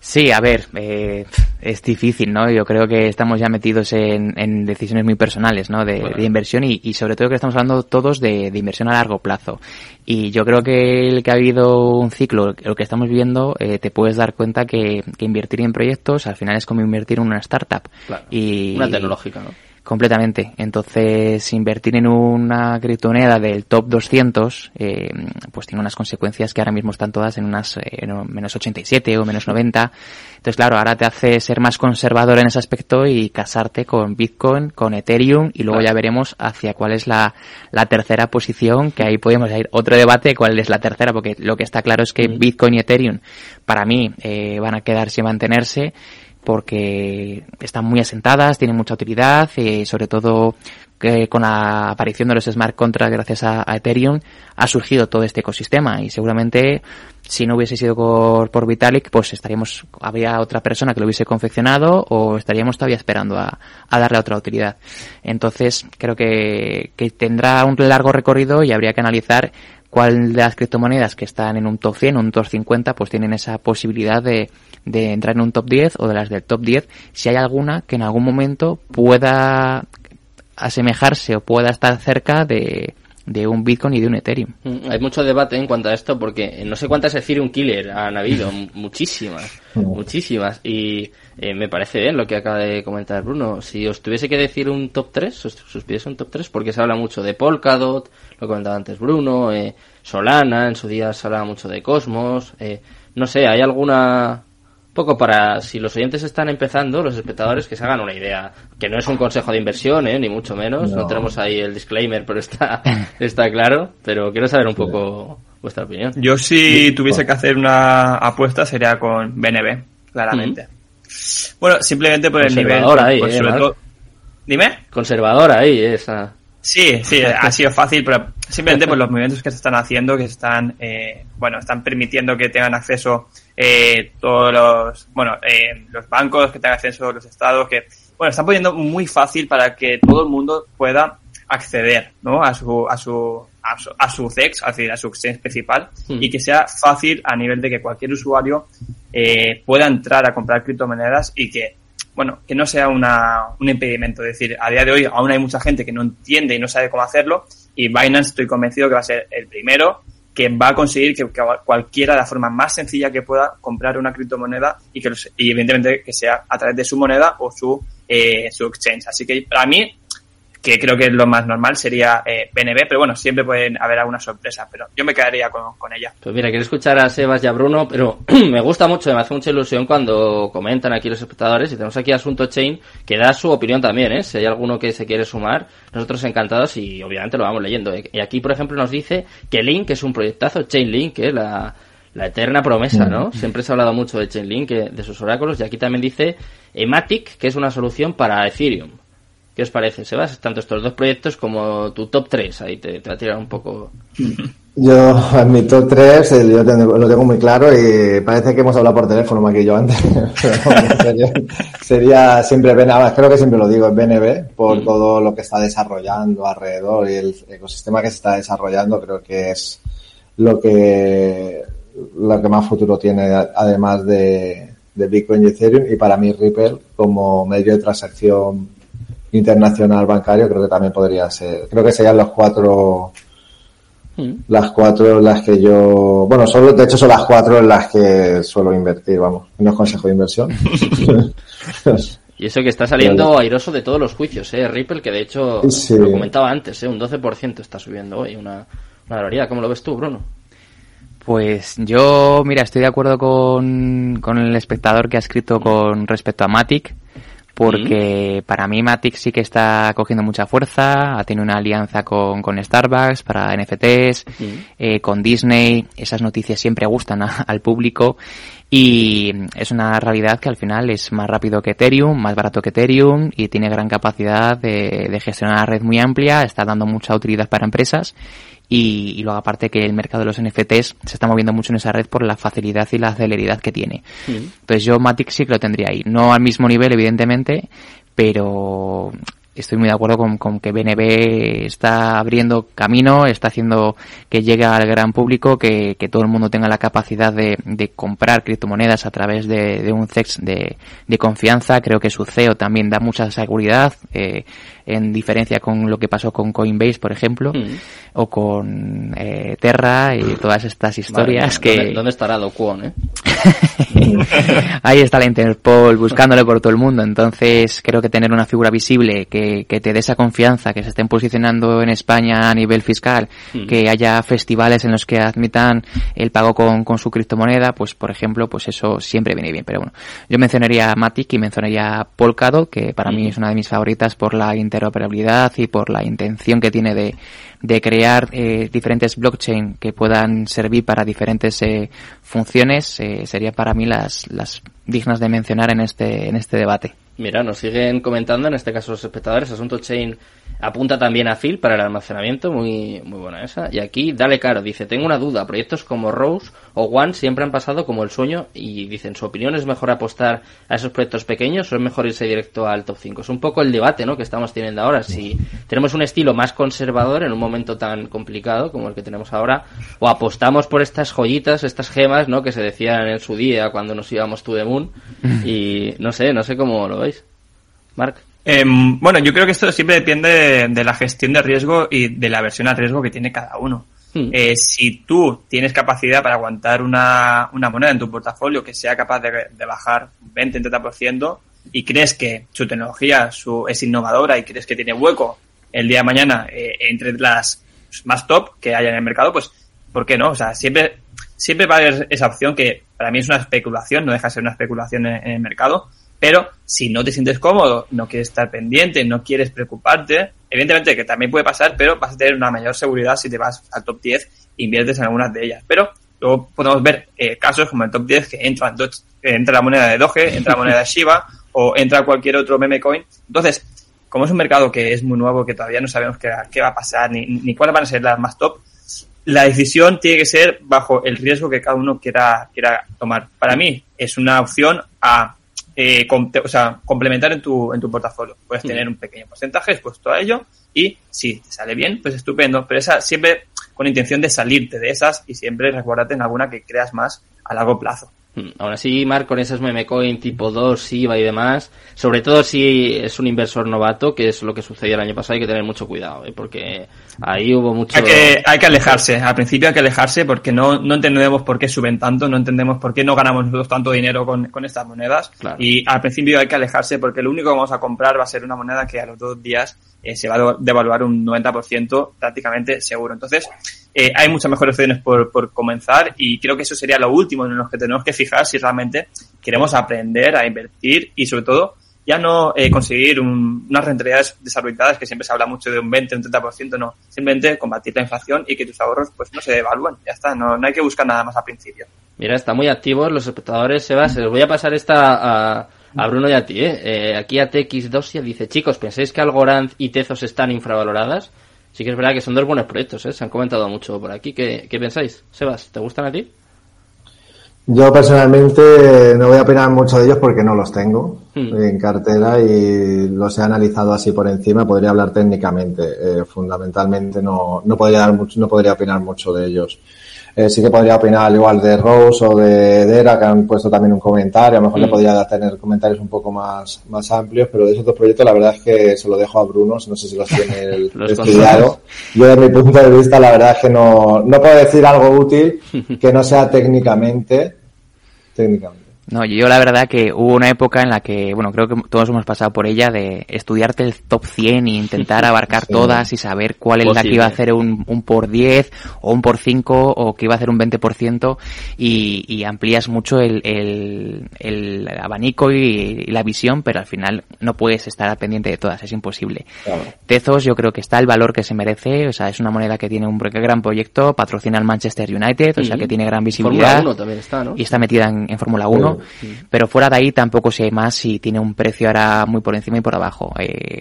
Sí, a ver, eh, es difícil, ¿no? Yo creo que estamos ya metidos en, en decisiones muy personales, ¿no? De, Bueno. de inversión y, y sobre todo que estamos hablando todos de, de inversión a largo plazo. Y yo creo que el que ha habido un ciclo, lo que estamos viendo, eh, te puedes dar cuenta que, que invertir en proyectos al final es como invertir en una startup. Claro. Y, Una tecnológica, ¿no? Completamente. Entonces, invertir en una criptomoneda del top 200, eh, pues tiene unas consecuencias que ahora mismo están todas en unas eh, menos 87 o menos 90. Entonces, claro, ahora te hace ser más conservador en ese aspecto y casarte con Bitcoin, con Ethereum y luego Claro. ya veremos hacia cuál es la, la tercera posición, que ahí podemos ir otro debate cuál es la tercera, porque lo que está claro es que. Bitcoin y Ethereum, para mí, eh, van a quedarse y mantenerse porque están muy asentadas, tienen mucha utilidad y sobre todo que con la aparición de los smart contracts gracias a, a Ethereum ha surgido todo este ecosistema. Y seguramente si no hubiese sido por, por Vitalik pues estaríamos habría otra persona que lo hubiese confeccionado o estaríamos todavía esperando a, a darle otra utilidad. Entonces creo que, que tendrá un largo recorrido y habría que analizar cuál de las criptomonedas que están en un top 100 o un top 50 pues tienen esa posibilidad de, de entrar en un top 10 o de las del top 10 si hay alguna que en algún momento pueda asemejarse o pueda estar cerca de, de un Bitcoin y de un Ethereum. Mm, Hay mucho debate en cuanto a esto porque no sé cuántas Ethereum Killer han habido, muchísimas, muchísimas. Y eh, me parece bien lo que acaba de comentar Bruno. Si os tuviese que decir un top 3, os, os pidiese un top 3, porque se habla mucho de Polkadot, lo comentaba antes Bruno, eh, Solana, en su día se hablaba mucho de Cosmos. Eh, no sé, ¿hay alguna poco para si los oyentes están empezando, los espectadores que se hagan una idea, que no es un consejo de inversión, ¿eh? ni mucho menos, no, No. tenemos ahí el disclaimer, pero está está claro, pero quiero saber un poco vuestra opinión. Yo si tuviese que hacer una apuesta sería con BNB, claramente. Bueno, simplemente por el nivel. Conservador ahí, pues, eh, sobre todo- Dime. Conservadora ahí, esa. Sí, sí, ha sido fácil, pero simplemente por los movimientos que se están haciendo, que están, eh, bueno, están permitiendo que tengan acceso eh, todos los, bueno, eh, los bancos, que tengan acceso los estados, que, bueno, están poniendo muy fácil para que todo el mundo pueda acceder, ¿no? A su, a su, a su, a su CEX, es decir, a su exchange principal, Mm. y que sea fácil a nivel de que cualquier usuario eh, pueda entrar a comprar criptomonedas y que bueno, que no sea una, un impedimento. Es decir, a día de hoy aún hay mucha gente que no entiende y no sabe cómo hacerlo y Binance estoy convencido que va a ser el primero que va a conseguir que, cualquiera de la forma más sencilla que pueda comprar una criptomoneda y que evidentemente que sea a través de su moneda o su, eh, su exchange. Así que para mí, que creo que es lo más normal, sería eh, BNB, pero bueno, siempre pueden haber alguna sorpresa, pero yo me quedaría con, con ella. Pues mira, quiero escuchar a Sebas y a Bruno, pero me gusta mucho, me hace mucha ilusión cuando comentan aquí los espectadores y tenemos aquí Asunto Chain que da su opinión también, ¿eh? Si hay alguno que se quiere sumar, nosotros encantados y obviamente lo vamos leyendo. ¿eh? Y aquí, por ejemplo, nos dice que Link es un proyectazo, Chainlink, que es la, la eterna promesa, ¿no? Siempre se ha hablado mucho de Chainlink, eh, de sus oráculos, y aquí también dice Ematic, que es una solución para Ethereum. ¿Qué os parece, Sebas? Tanto estos dos proyectos como tu top 3, ahí te, te va a tirar un poco... Yo, en mi top 3, eh, yo lo tengo muy claro y parece que hemos hablado por teléfono más que yo antes. Pero sería, siempre BNB, creo que siempre lo digo, es BNB por Mm. todo lo que está desarrollando alrededor y el ecosistema que se está desarrollando, creo que es lo que, lo que más futuro tiene, además de, de Bitcoin y Ethereum. Y para mí Ripple, como medio de transacción internacional bancario, creo que también podría ser. Creo que serían los cuatro Mm. las cuatro en las que yo, bueno, solo, de hecho son las cuatro en las que suelo invertir, vamos, no es consejo de inversión. Y eso que está saliendo airoso de todos los juicios, ¿eh? Ripple, que de hecho Sí. lo comentaba antes, ¿eh? Un 12% está subiendo hoy, una, una barbaridad. ¿Cómo lo ves tú, Bruno? Pues yo, mira, estoy de acuerdo con, con el espectador que ha escrito con respecto a Matic, porque para mí Matic sí que está cogiendo mucha fuerza, ha tenido una alianza con, con Starbucks para NFTs, eh, con Disney, esas noticias siempre gustan a- al público y es una realidad que al final es más rápido que Ethereum, más barato que Ethereum y tiene gran capacidad de, de gestionar una red muy amplia, está dando mucha utilidad para empresas y, y luego aparte que el mercado de los NFTs se está moviendo mucho en esa red por la facilidad y la celeridad que tiene. Entonces yo Matic sí que lo tendría ahí. No al mismo nivel, evidentemente, pero estoy muy de acuerdo con, con que BNB está abriendo camino, está haciendo que llegue al gran público, que, que todo el mundo tenga la capacidad de, de comprar criptomonedas a través de, de un CEX de, de confianza. Creo que su CEO también da mucha seguridad, eh, en diferencia con lo que pasó con Coinbase, por ejemplo, Mm. o con eh, Terra y todas estas historias que... ¿Dónde, dónde estará Do Kwon, eh? Ahí está la Interpol buscándole por todo el mundo. Entonces, creo que tener una figura visible que, que te dé esa confianza, que se estén posicionando en España a nivel fiscal, Mm. que haya festivales en los que admitan el pago con, con su criptomoneda, pues por ejemplo, pues eso siempre viene bien. Pero bueno, yo mencionaría Matic y mencionaría Polkadot, que para mí es una de mis favoritas por la interoperabilidad y por la intención que tiene de, de crear eh, diferentes blockchain que puedan servir para diferentes eh, funciones eh, sería para mí las, las dignas de mencionar en este en este debate. Mira, nos siguen comentando, en este caso los espectadores, Asunto Chain apunta también a Phil para el almacenamiento, muy, muy buena esa. Y aquí, dale caro, dice, tengo una duda, proyectos como Rose o One siempre han pasado como el sueño y dicen, su opinión es mejor apostar a esos proyectos pequeños o es mejor irse directo al top 5. Es un poco el debate, ¿no? que estamos teniendo ahora, si tenemos un estilo más conservador en un momento tan complicado como el que tenemos ahora, o apostamos por estas joyitas, estas gemas, ¿no? que se decían en su día cuando nos íbamos to the moon y no sé, no sé cómo lo veis. Mark. Em, bueno, yo creo que esto siempre depende de, de la gestión de riesgo y de la versión al riesgo que tiene cada uno. Hmm. Eh, si tú tienes capacidad para aguantar una, una moneda en tu portafolio que sea capaz de, de bajar un 20-30% y crees que su tecnología su, es innovadora y crees que tiene hueco el día de mañana eh, entre las más top que haya en el mercado, pues ¿por qué no? O sea, siempre, siempre va a haber esa opción que para mí es una especulación, no deja de ser una especulación en, en el mercado, pero si no te sientes cómodo, no quieres estar pendiente, no quieres preocuparte, evidentemente que también puede pasar, pero vas a tener una mayor seguridad si te vas al top 10 e inviertes en algunas de ellas. Pero luego podemos ver eh, casos como el top 10 que entra, entra la moneda de Doge, entra la moneda de Shiba o entra cualquier otro meme coin. Entonces, como es un mercado que es muy nuevo, que todavía no sabemos qué, qué va a pasar ni, ni cuáles van a ser las más top, la decisión tiene que ser bajo el riesgo que cada uno quiera, quiera tomar. Para mí es una opción a eh, o sea, complementar en tu, en tu portafolio. Puedes tener un pequeño porcentaje expuesto a ello y si te sale bien, pues estupendo. Pero esa siempre con intención de salirte de esas y siempre resguardarte en alguna que creas más a largo plazo. Hmm. Aún así, Mark, con esas meme coin tipo 2, SIBA y demás, sobre todo si es un inversor novato, que es lo que sucedió el año pasado, hay que tener mucho cuidado, ¿eh? porque ahí hubo mucho... Hay que, hay que alejarse, al principio hay que alejarse porque no, no entendemos por qué suben tanto, no entendemos por qué no ganamos nosotros tanto dinero con, con estas monedas. Y al principio hay que alejarse porque lo único que vamos a comprar va a ser una moneda que a los dos días eh, se va a devaluar un 90% prácticamente seguro. Entonces, eh, hay muchas mejores opciones por, por comenzar y creo que eso sería lo último en lo que tenemos que fijar si realmente queremos aprender a invertir y sobre todo ya no eh, conseguir unas rentabilidades desarrolladas que siempre se habla mucho de un 20, un 30%, no. Simplemente combatir la inflación y que tus ahorros pues no se devalúen. Ya está, no, no hay que buscar nada más al principio. Mira, está muy activos los espectadores, Sebas. Les voy a pasar esta a, a Bruno y a ti. ¿eh? eh aquí ATX2 dice, chicos, ¿pensáis que Algorand y Tezos están infravaloradas? Sí que es verdad que son dos buenos proyectos, ¿eh? se han comentado mucho por aquí. ¿Qué, qué pensáis? Sebas, ¿te gustan a ti? Yo personalmente no voy a opinar mucho de ellos porque no los tengo hmm. en cartera y los he analizado así por encima. Podría hablar técnicamente. Eh, fundamentalmente no, no podría dar mucho, no podría opinar mucho de ellos. Eh, sí que podría opinar al igual de Rose o de Dera, que han puesto también un comentario. A lo mejor le mm. podría tener comentarios un poco más, más amplios, pero de esos dos proyectos la verdad es que se lo dejo a Bruno, no sé si los tiene el estudiado. Yo desde mi punto de vista la verdad es que no, no puedo decir algo útil que no sea técnicamente, técnicamente. No, yo la verdad que hubo una época en la que, bueno, creo que todos hemos pasado por ella de estudiarte el top 100 e intentar abarcar todas y saber cuál es la que iba a hacer un, un, por 10 o un por 5 o que iba a hacer un 20% y, y amplías mucho el, el, el abanico y, la visión, pero al final no puedes estar al pendiente de todas, es imposible. Tezos yo creo que está el valor que se merece, o sea, es una moneda que tiene un gran proyecto, patrocina al Manchester United, o sea, que tiene gran visibilidad. Y está metida en, en Fórmula 1 pero fuera de ahí tampoco sé más si tiene un precio ahora muy por encima y por abajo. Eh,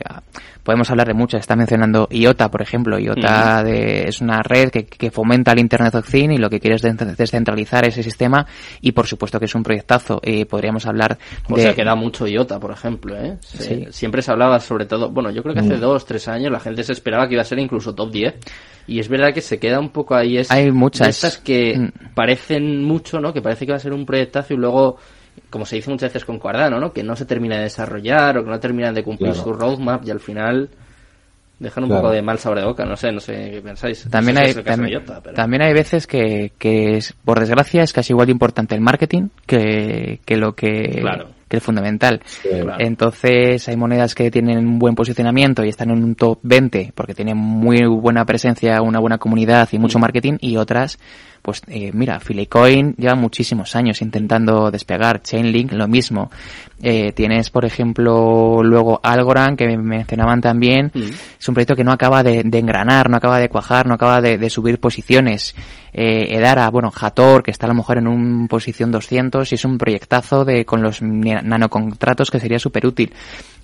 podemos hablar de muchas. Está mencionando IOTA, por ejemplo. IOTA es una red que, fomenta el Internet of Things y lo que quiere es descentralizar ese sistema y por supuesto que es un proyectazo. Eh, podríamos hablar de... O sea, que da mucho IOTA, por ejemplo. ¿eh? Siempre se hablaba sobre todo... Bueno, yo creo que hace mm. dos, tres años la gente se esperaba que iba a ser incluso top 10 y es verdad que se queda un poco ahí. Es Hay muchas. Estas que mm. parecen mucho, ¿no? Que parece que va a ser un proyectazo y luego como se dice muchas veces con Cardano, ¿no? Que no se termina de desarrollar o que no terminan de cumplir su roadmap y al final dejan un poco de mal sabor de boca, no sé, no sé qué pensáis. También hay, también, hay veces que, que es, por desgracia es casi igual de importante el marketing que, que lo que, que es fundamental. Entonces hay monedas que tienen un buen posicionamiento y están en un top 20 porque tienen muy buena presencia, una buena comunidad y mucho mm. marketing y otras pues eh, mira, Filecoin lleva muchísimos años intentando despegar, Chainlink lo mismo. Eh, tienes, por ejemplo, luego Algorand, que mencionaban también, mm. es un proyecto que no acaba de, engranar, no acaba de cuajar, no acaba de, subir posiciones. Eh, Edara, bueno, Hator, que está a lo mejor en un posición 200 y es un proyectazo de con los nanocontratos que sería súper útil.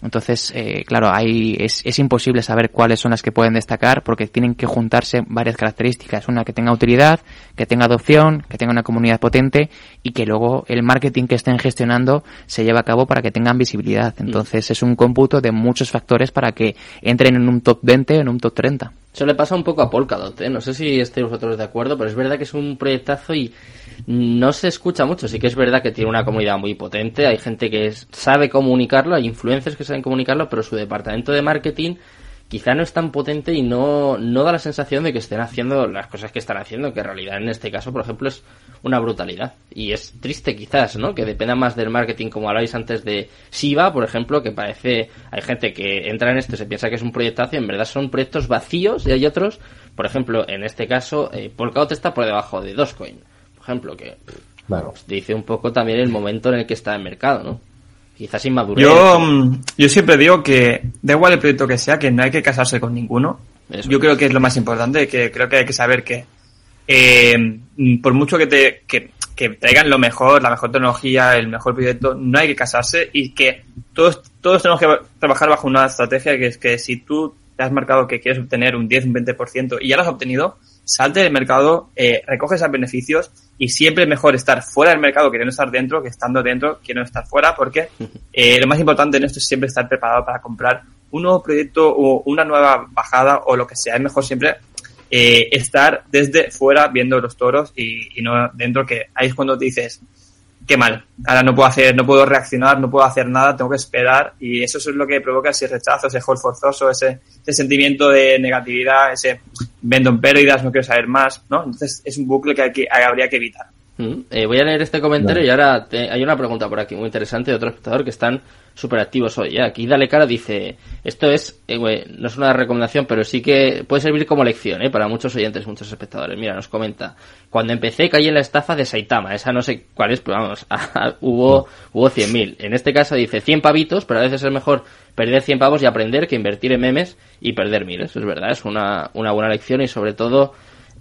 Entonces, eh, claro, hay, es, es imposible saber cuáles son las que pueden destacar porque tienen que juntarse varias características. Una que tenga utilidad, que tenga adopción, que tenga una comunidad potente y que luego el marketing que estén gestionando se lleve a cabo para que tengan visibilidad. Mm. Entonces, es un cómputo de muchos factores para que entren en un top 20 o en un top 30. Eso le pasa un poco a Polkadot, ¿eh? No sé si estéis vosotros de acuerdo, pero es verdad que es un proyectazo y no se escucha mucho. Sí que es verdad que tiene una comunidad muy potente, hay gente que sabe comunicarlo, hay influencers que saben comunicarlo, pero su departamento de marketing quizá no es tan potente y no, no da la sensación de que estén haciendo las cosas que están haciendo, que en realidad en este caso, por ejemplo, es una brutalidad. Y es triste quizás, ¿no? Que dependa más del marketing, como habláis antes de Siva, por ejemplo, que parece, hay gente que entra en esto y se piensa que es un proyectazo y en verdad son proyectos vacíos y hay otros, por ejemplo, en este caso, eh, Polkadot está por debajo de Dogecoin ejemplo, que dice un poco también el momento en el que está el mercado, ¿no? Quizás inmadurez. Yo, mm, yo siempre digo que da igual el proyecto que sea, que no hay que casarse con ninguno. Yo creo que es lo más importante, que creo que hay que saber que eh, por mucho que te que, que traigan lo mejor, la mejor tecnología, el mejor proyecto, no hay que casarse y que todos, todos tenemos que trabajar bajo una estrategia que es que si tú te has marcado que quieres obtener un 10, un 20% y ya lo has obtenido, salte del mercado, eh, recoge esos beneficios y siempre es mejor estar fuera del mercado queriendo estar dentro que estando dentro queriendo estar fuera porque eh, lo más importante en esto es siempre estar preparado para comprar un nuevo proyecto o una nueva bajada o lo que sea. Es mejor siempre eh, estar desde fuera viendo los toros y, y, no dentro que ahí es cuando te dices qué mal. Ahora no puedo hacer no puedo reaccionar no puedo hacer nada tengo que esperar. Y eso es lo que provoca ese rechazo ese hold forzoso ese, ese sentimiento de negatividad ese vendo en pérdidas no quiero saber más no entonces es un bucle que, hay que habría que evitar eh, voy a leer este comentario no. y ahora te, hay una pregunta por aquí muy interesante de otro espectador que están súper activos hoy. ¿eh? Aquí Dale Cara dice, esto es, eh, no es una recomendación, pero sí que puede servir como lección ¿eh? para muchos oyentes, muchos espectadores. Mira, nos comenta, cuando empecé caí en la estafa de Saitama, esa no sé cuál es, pero vamos, hubo, hubo 100.000. En este caso dice 100 pavitos, pero a veces es mejor perder 100 pavos y aprender que invertir en memes y perder mil. Eso es verdad, es una, una buena lección y sobre todo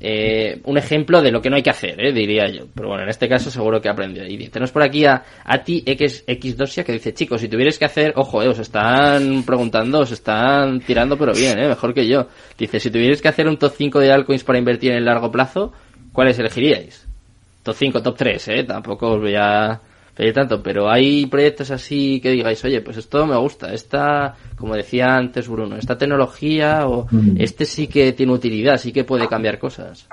eh, un ejemplo de lo que no hay que hacer, eh, diría yo. Pero bueno, en este caso seguro que aprendió. Y tenemos por aquí a Ati X, X Dosia que dice, chicos, si tuvierais que hacer, ojo, eh, os están preguntando, os están tirando pero bien, eh, mejor que yo. Dice, si tuvierais que hacer un top 5 de altcoins para invertir en el largo plazo, ¿cuáles elegiríais? Top 5, top 3, eh, tampoco os voy a pedir tanto, pero hay proyectos así que digáis, oye, pues esto me gusta, esta, como decía antes Bruno, esta tecnología o mm. este sí que tiene utilidad, sí que puede cambiar cosas.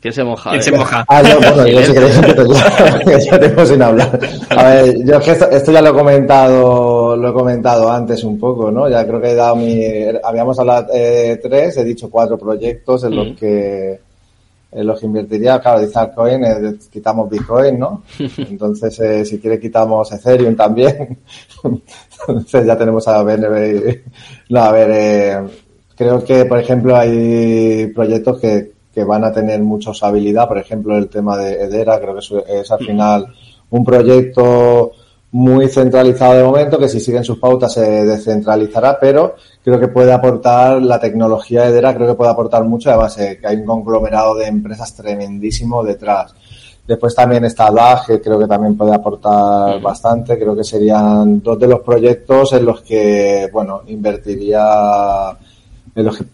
¿Quién se moja? ¿Quién eh? se moja? Ah, no, bueno, yo si queréis empiezo ya, ya tengo sin hablar. A ver, yo es que esto, esto, ya lo he comentado, lo he comentado antes un poco, ¿no? Ya creo que he dado mi, habíamos hablado eh, tres, he dicho cuatro proyectos en mm. los que en los que invertiría, claro, dice Altcoin, eh, quitamos Bitcoin, ¿no? Entonces, eh, si quiere quitamos Ethereum también. Entonces ya tenemos a BNB. No, a ver, eh, creo que, por ejemplo, hay proyectos que, que van a tener mucha usabilidad. Por ejemplo, el tema de Edera, creo que es, es al final un proyecto muy centralizado de momento, que si siguen sus pautas se descentralizará, pero creo que puede aportar la tecnología de Edera, creo que puede aportar mucho, además eh, que hay un conglomerado de empresas tremendísimo detrás. Después también está DAG, que creo que también puede aportar bastante, creo que serían dos de los proyectos en los que, bueno, invertiría, en los que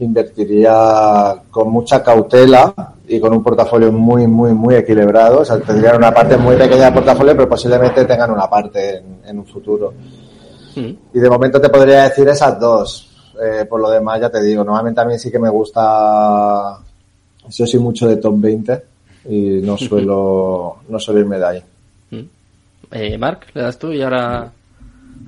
invertiría con mucha cautela y con un portafolio muy, muy, muy equilibrado. O sea, tendrían una parte muy pequeña de portafolio, pero posiblemente tengan una parte en, en un futuro. Sí. Y de momento te podría decir esas dos. Eh, por lo demás, ya te digo, normalmente a mí sí que me gusta. Yo soy mucho de top 20 y no suelo, no suelo irme de ahí. Eh, Mark, le das tú y ahora.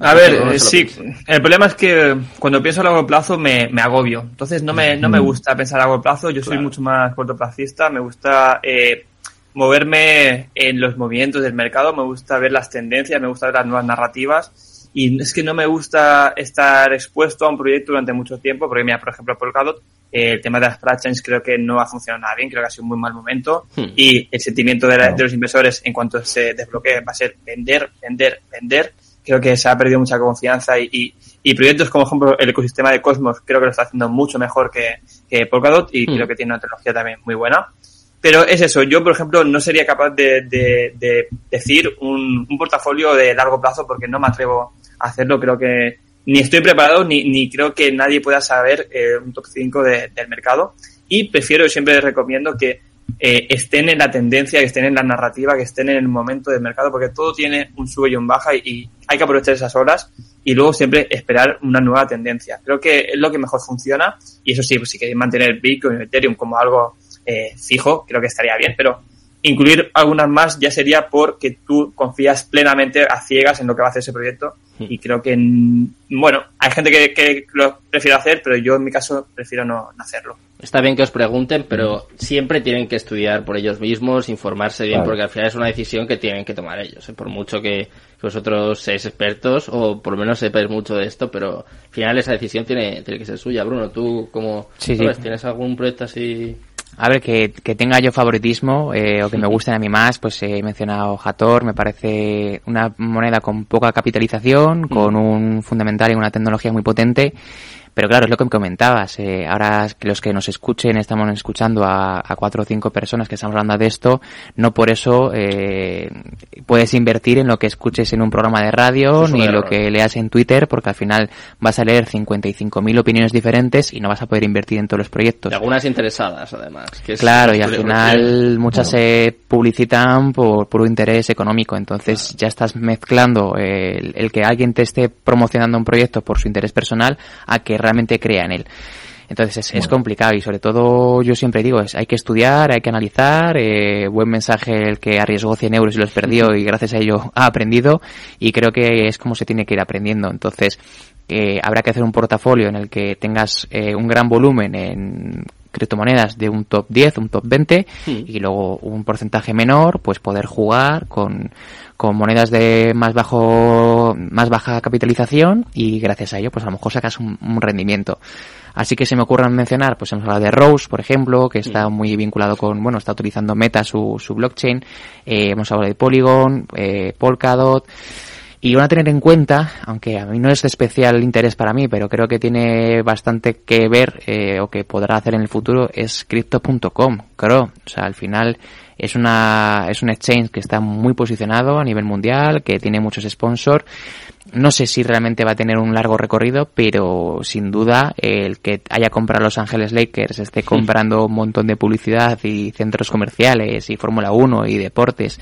A ver, eh, sí, el problema es que cuando pienso a largo plazo me, me agobio. Entonces no me, no me gusta pensar a largo plazo, yo soy mucho más cortoplacista, me gusta eh, moverme en los movimientos del mercado, me gusta ver las tendencias, me gusta ver las nuevas narrativas y es que no me gusta estar expuesto a un proyecto durante mucho tiempo, porque mira, por ejemplo, Polkadot, eh, el tema de las fractions creo que no ha funcionado nada bien, creo que ha sido un muy mal momento hmm. y el sentimiento de, la, de los inversores en cuanto se desbloquee va a ser vender, vender, vender creo que se ha perdido mucha confianza y, y, y, proyectos como, por ejemplo, el ecosistema de Cosmos creo que lo está haciendo mucho mejor que, que Polkadot y mm. creo que tiene una tecnología también muy buena. Pero es eso, yo, por ejemplo, no sería capaz de, de, de decir un, un, portafolio de largo plazo porque no me atrevo hacerlo. Creo que ni estoy preparado ni, ni creo que nadie pueda saber eh, un top 5 de, del mercado. Y prefiero, siempre recomiendo que eh, estén en la tendencia, que estén en la narrativa, que estén en el momento del mercado, porque todo tiene un sube y un baja y, y, hay que aprovechar esas horas y luego siempre esperar una nueva tendencia. Creo que es lo que mejor funciona y eso sí, pues si queréis mantener Bitcoin y Ethereum como algo eh, fijo, creo que estaría bien, pero incluir algunas más ya sería porque tú confías plenamente a ciegas en lo que va a hacer ese proyecto y creo que, bueno, hay gente que, que lo prefiere hacer, pero yo en mi caso prefiero no, no hacerlo está bien que os pregunten, pero siempre tienen que estudiar por ellos mismos, informarse bien, claro. porque al final es una decisión que tienen que tomar ellos. ¿eh? Por mucho que vosotros seáis expertos o por lo menos sepáis mucho de esto, pero al final esa decisión tiene, tiene que ser suya. Bruno, ¿tú cómo? Sí. ¿Tienes algún proyecto así? A ver, que, que tenga yo favoritismo eh, o que me gusten a mí más, pues he mencionado Hator, me parece una moneda con poca capitalización, con un fundamental y una tecnología muy potente Pero claro, es lo que me comentabas. Eh, ahora que los que nos escuchen, estamos escuchando a, a, cuatro o cinco personas que estamos hablando de esto, no por eso eh, puedes invertir en lo que escuches en un programa de radio, ni lo que leas en Twitter, porque al final vas a leer 55.000 opiniones diferentes y no vas a poder invertir en todos los proyectos. Y algunas interesadas, además. claro, y al final muchas se publicitan por puro interés económico, entonces ya estás mezclando el, el que alguien te esté promocionando un proyecto por su interés personal a que realmente crea en él. Entonces es, es, complicado y sobre todo yo siempre digo, es, hay que estudiar, hay que analizar, eh, buen mensaje el que arriesgó 100 euros y los perdió y gracias a ello ha aprendido y creo que es como se tiene que ir aprendiendo. Entonces eh, habrá que hacer un portafolio en el que tengas eh, un gran volumen en criptomonedas de un top 10, un top 20 y luego un porcentaje menor, pues poder jugar con, con monedas de más bajo, más baja capitalización y gracias a ello, pues a lo mejor sacas un, un rendimiento. Así que se me ocurran mencionar, pues hemos hablado de Rose, por ejemplo, que está muy vinculado con, bueno, está utilizando Meta su, su blockchain. Eh, hemos hablado de Polygon, eh, Polkadot. Y van a tener en cuenta, aunque a mí no es de especial interés para mí, pero creo que tiene bastante que ver eh, o que podrá hacer en el futuro, es crypto.com, creo. O sea, al final es una es un exchange que está muy posicionado a nivel mundial, que tiene muchos sponsors no sé si realmente va a tener un largo recorrido, pero sin duda el que haya comprado Los Ángeles Lakers, esté comprando un montón de publicidad y centros comerciales y Fórmula 1 y deportes,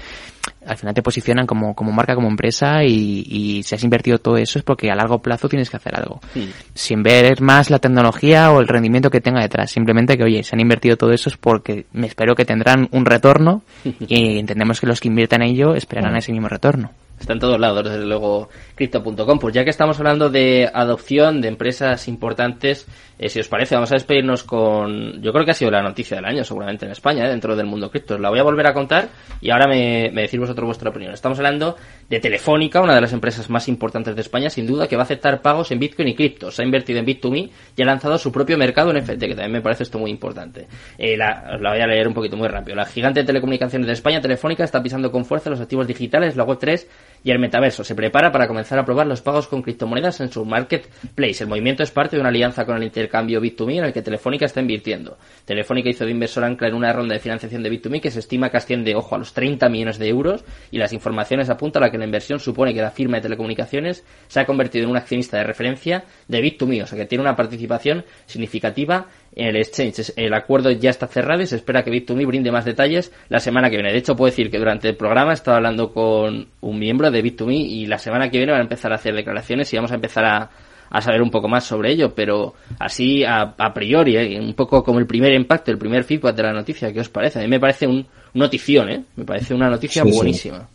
al final te posicionan como, como marca, como empresa y, y, si has invertido todo eso es porque a largo plazo tienes que hacer algo. Sí. Sin ver más la tecnología o el rendimiento que tenga detrás. Simplemente que, oye, se han invertido todo eso es porque me espero que tendrán un retorno y entendemos que los que inviertan en ello esperarán ese mismo retorno. Está en todos lados, desde luego, crypto.com. Pues ya que estamos hablando de adopción de empresas importantes, eh, si os parece, vamos a despedirnos con. Yo creo que ha sido la noticia del año, seguramente en España, eh, dentro del mundo cripto. La voy a volver a contar y ahora me, me decís vosotros vuestra opinión. Estamos hablando de Telefónica, una de las empresas más importantes de España, sin duda, que va a aceptar pagos en Bitcoin y cripto. Se ha invertido en Bit2Me y ha lanzado su propio mercado en FT, que también me parece esto muy importante. Eh, la, la voy a leer un poquito muy rápido. La gigante de telecomunicaciones de España, Telefónica, está pisando con fuerza los activos digitales, la Web3 y el metaverso. Se prepara para comenzar a probar los pagos con criptomonedas en su marketplace. El movimiento es parte de una alianza con el intercambio Bit2Me en el que Telefónica está invirtiendo. Telefónica hizo de inversor ancla en una ronda de financiación de Bit2Me que se estima que asciende, ojo, a los 30 millones de euros y las informaciones apuntan a que la inversión supone que la firma de telecomunicaciones se ha convertido en un accionista de referencia de Bit2Me, o sea que tiene una participación significativa en el exchange. El acuerdo ya está cerrado y se espera que Bit2Me brinde más detalles la semana que viene. De hecho, puedo decir que durante el programa he estado hablando con un miembro de Bit2Me y la semana que viene van a empezar a hacer declaraciones y vamos a empezar a, a saber un poco más sobre ello, pero así a, a priori, ¿eh? un poco como el primer impacto, el primer feedback de la noticia, ¿qué os parece? A mí me parece un notición, ¿eh? Me parece una noticia Sí, sí. buenísima.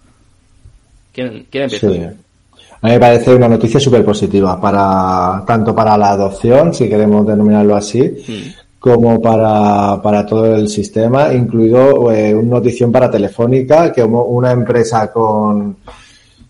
¿Quién, quién empieza? Sí. A mí me parece una noticia súper positiva para tanto para la adopción, si queremos denominarlo así, Mm. como para, para todo el sistema, incluido eh, una notición para Telefónica, que una empresa con,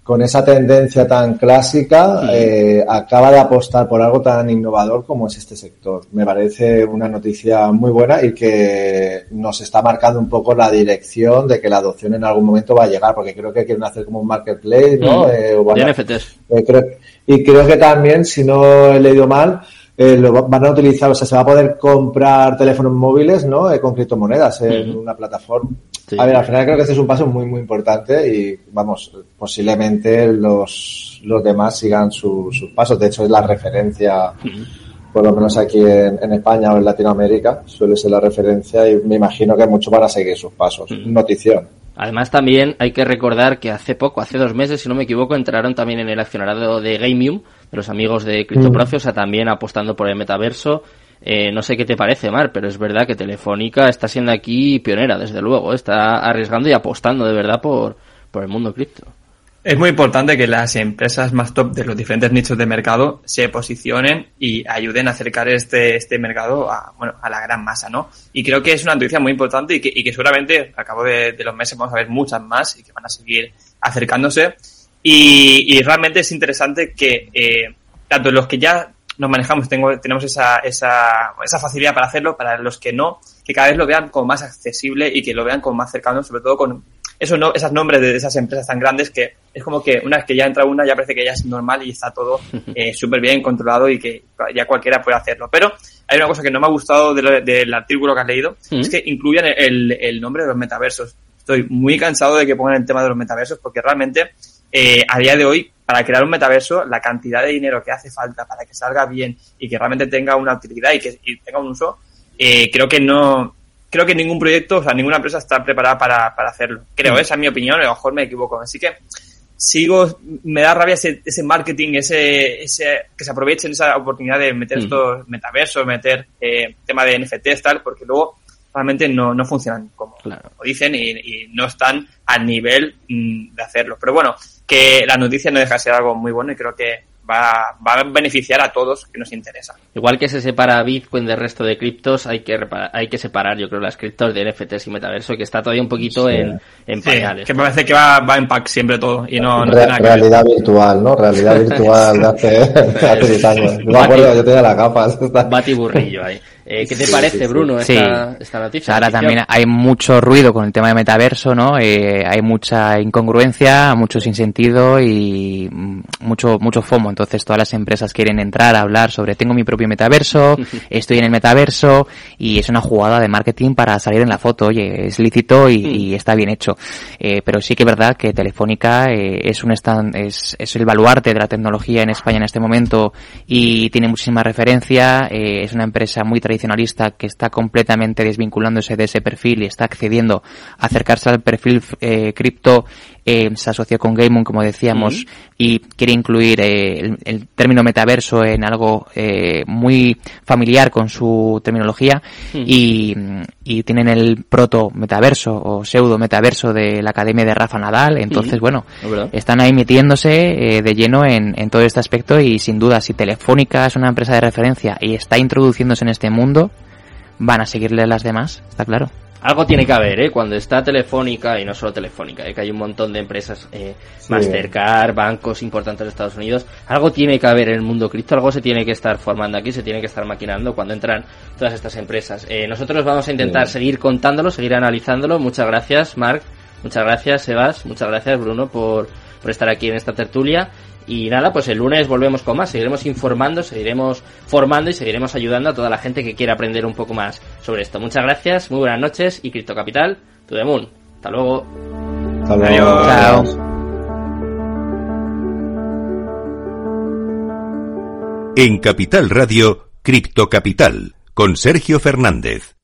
con esa tendencia tan clásica eh, acaba de apostar por algo tan innovador como es este sector. Me parece una noticia muy buena y que nos está marcando un poco la dirección de que la adopción en algún momento va a llegar, porque creo que quieren hacer como un marketplace, ¿no? Mm. Eh, o NFTs. eh, creo- y creo que también, si no he leído mal, eh, lo va- van a utilizar, o sea, se va a poder comprar teléfonos móviles, ¿no? Eh, con criptomonedas en una plataforma. Sí. A ver, al final creo que este es un paso muy, muy importante y, vamos, posiblemente los, los demás sigan su- sus pasos. De hecho, es la referencia, por lo menos aquí en, en España o en Latinoamérica, suele ser la referencia y me imagino que muchos van a seguir sus pasos. Notición. Además también hay que recordar que hace poco, hace dos meses, si no me equivoco, entraron también en el accionariado de Gamium, de los amigos de CryptoProce, o sea, también apostando por el metaverso. Eh, no sé qué te parece, Mar, pero es verdad que Telefónica está siendo aquí pionera, desde luego. Está arriesgando y apostando de verdad por, por el mundo cripto. Es muy importante que las empresas más top de los diferentes nichos de mercado se posicionen y ayuden a acercar este, este mercado a, bueno, a la gran masa, ¿no? Y creo que es una noticia muy importante y que, y que seguramente al cabo de, de los meses vamos a ver muchas más y que van a seguir acercándose. Y, y realmente es interesante que eh, tanto los que ya nos manejamos tengo, tenemos esa, esa, esa facilidad para hacerlo, para los que no, que cada vez lo vean como más accesible y que lo vean como más cercano, sobre todo con esos, no, esos nombres de esas empresas tan grandes que es como que una vez que ya entra una ya parece que ya es normal y está todo eh, súper bien controlado y que ya cualquiera puede hacerlo. Pero hay una cosa que no me ha gustado del artículo que has leído, es que incluyan el, el nombre de los metaversos. Estoy muy cansado de que pongan el tema de los metaversos porque realmente eh, a día de hoy, para crear un metaverso, la cantidad de dinero que hace falta para que salga bien y que realmente tenga una utilidad y que tenga un uso, eh, creo que no, creo que ningún proyecto, o sea, ninguna empresa está preparada para, para hacerlo. Creo, mm. esa es mi opinión, a lo mejor me equivoco. Así que sigo, me da rabia ese, ese marketing, ese, ese, que se aprovechen esa oportunidad de meter mm. estos metaversos, meter eh, tema de NFTs, tal, porque luego realmente no, no funcionan como dicen y, y, no están al nivel mm, de hacerlo. Pero bueno, que la noticia no deja de ser algo muy bueno y creo que va, va a beneficiar a todos que nos interesa. Igual que se separa Bitcoin del resto de criptos, hay que hay que separar, yo creo, las criptos de NFTs y metaverso, que está todavía un poquito en, en pañales. que me parece que va, va en pack siempre todo y no, no Realidad virtual, ¿no? Realidad virtual de hace, hace 10 años. Yo me acuerdo, yo tenía la capa. Batiburrillo ahí. Eh, ¿Qué te parece, Bruno, esta, esta noticia? Ahora también hay mucho ruido con el tema de metaverso, ¿no? Eh, hay mucha incongruencia, mucho sinsentido y mucho, mucho FOMO. Entonces todas las empresas quieren entrar a hablar sobre tengo mi propio metaverso, estoy en el metaverso y es una jugada de marketing para salir en la foto. Oye, es lícito y, está bien hecho. Eh, pero sí que es verdad que Telefónica es un stand, es, es el baluarte de la tecnología en España en este momento y tiene muchísima referencia. es una empresa muy tradicional tradicionalista que está completamente desvinculándose de ese perfil y está accediendo a acercarse al perfil eh, cripto, eh, se asoció con Gameon, como decíamos, y quiere incluir eh, el, término metaverso en algo eh, muy familiar con su terminología y, y, tienen el proto metaverso o pseudo metaverso de la Academia de Rafa Nadal. Entonces, bueno, están ahí metiéndose de lleno en, en todo este aspecto y sin duda si Telefónica es una empresa de referencia y está introduciéndose en este mundo, van a seguirle las demás, está claro. Algo tiene que haber, ¿eh? Cuando está Telefónica, y no solo Telefónica, ¿eh? que hay un montón de empresas, eh, Mastercard, bancos importantes de Estados Unidos, algo tiene que haber en el mundo cripto, algo se tiene que estar formando aquí, se tiene que estar maquinando cuando entran todas estas empresas. Eh, nosotros vamos a intentar seguir contándolo, seguir analizándolo. Muchas gracias, Marc. Muchas gracias, Sebas. Muchas gracias, Bruno, por, por estar aquí en esta tertulia. Y nada, pues el lunes volvemos con más, seguiremos informando, seguiremos formando y seguiremos ayudando a toda la gente que quiera aprender un poco más sobre esto. Muchas gracias, muy buenas noches y Cripto Capital, to the moon. Hasta luego. Hasta luego. Chao. En Capital Radio, Cripto Capital, con Sergio Fernández.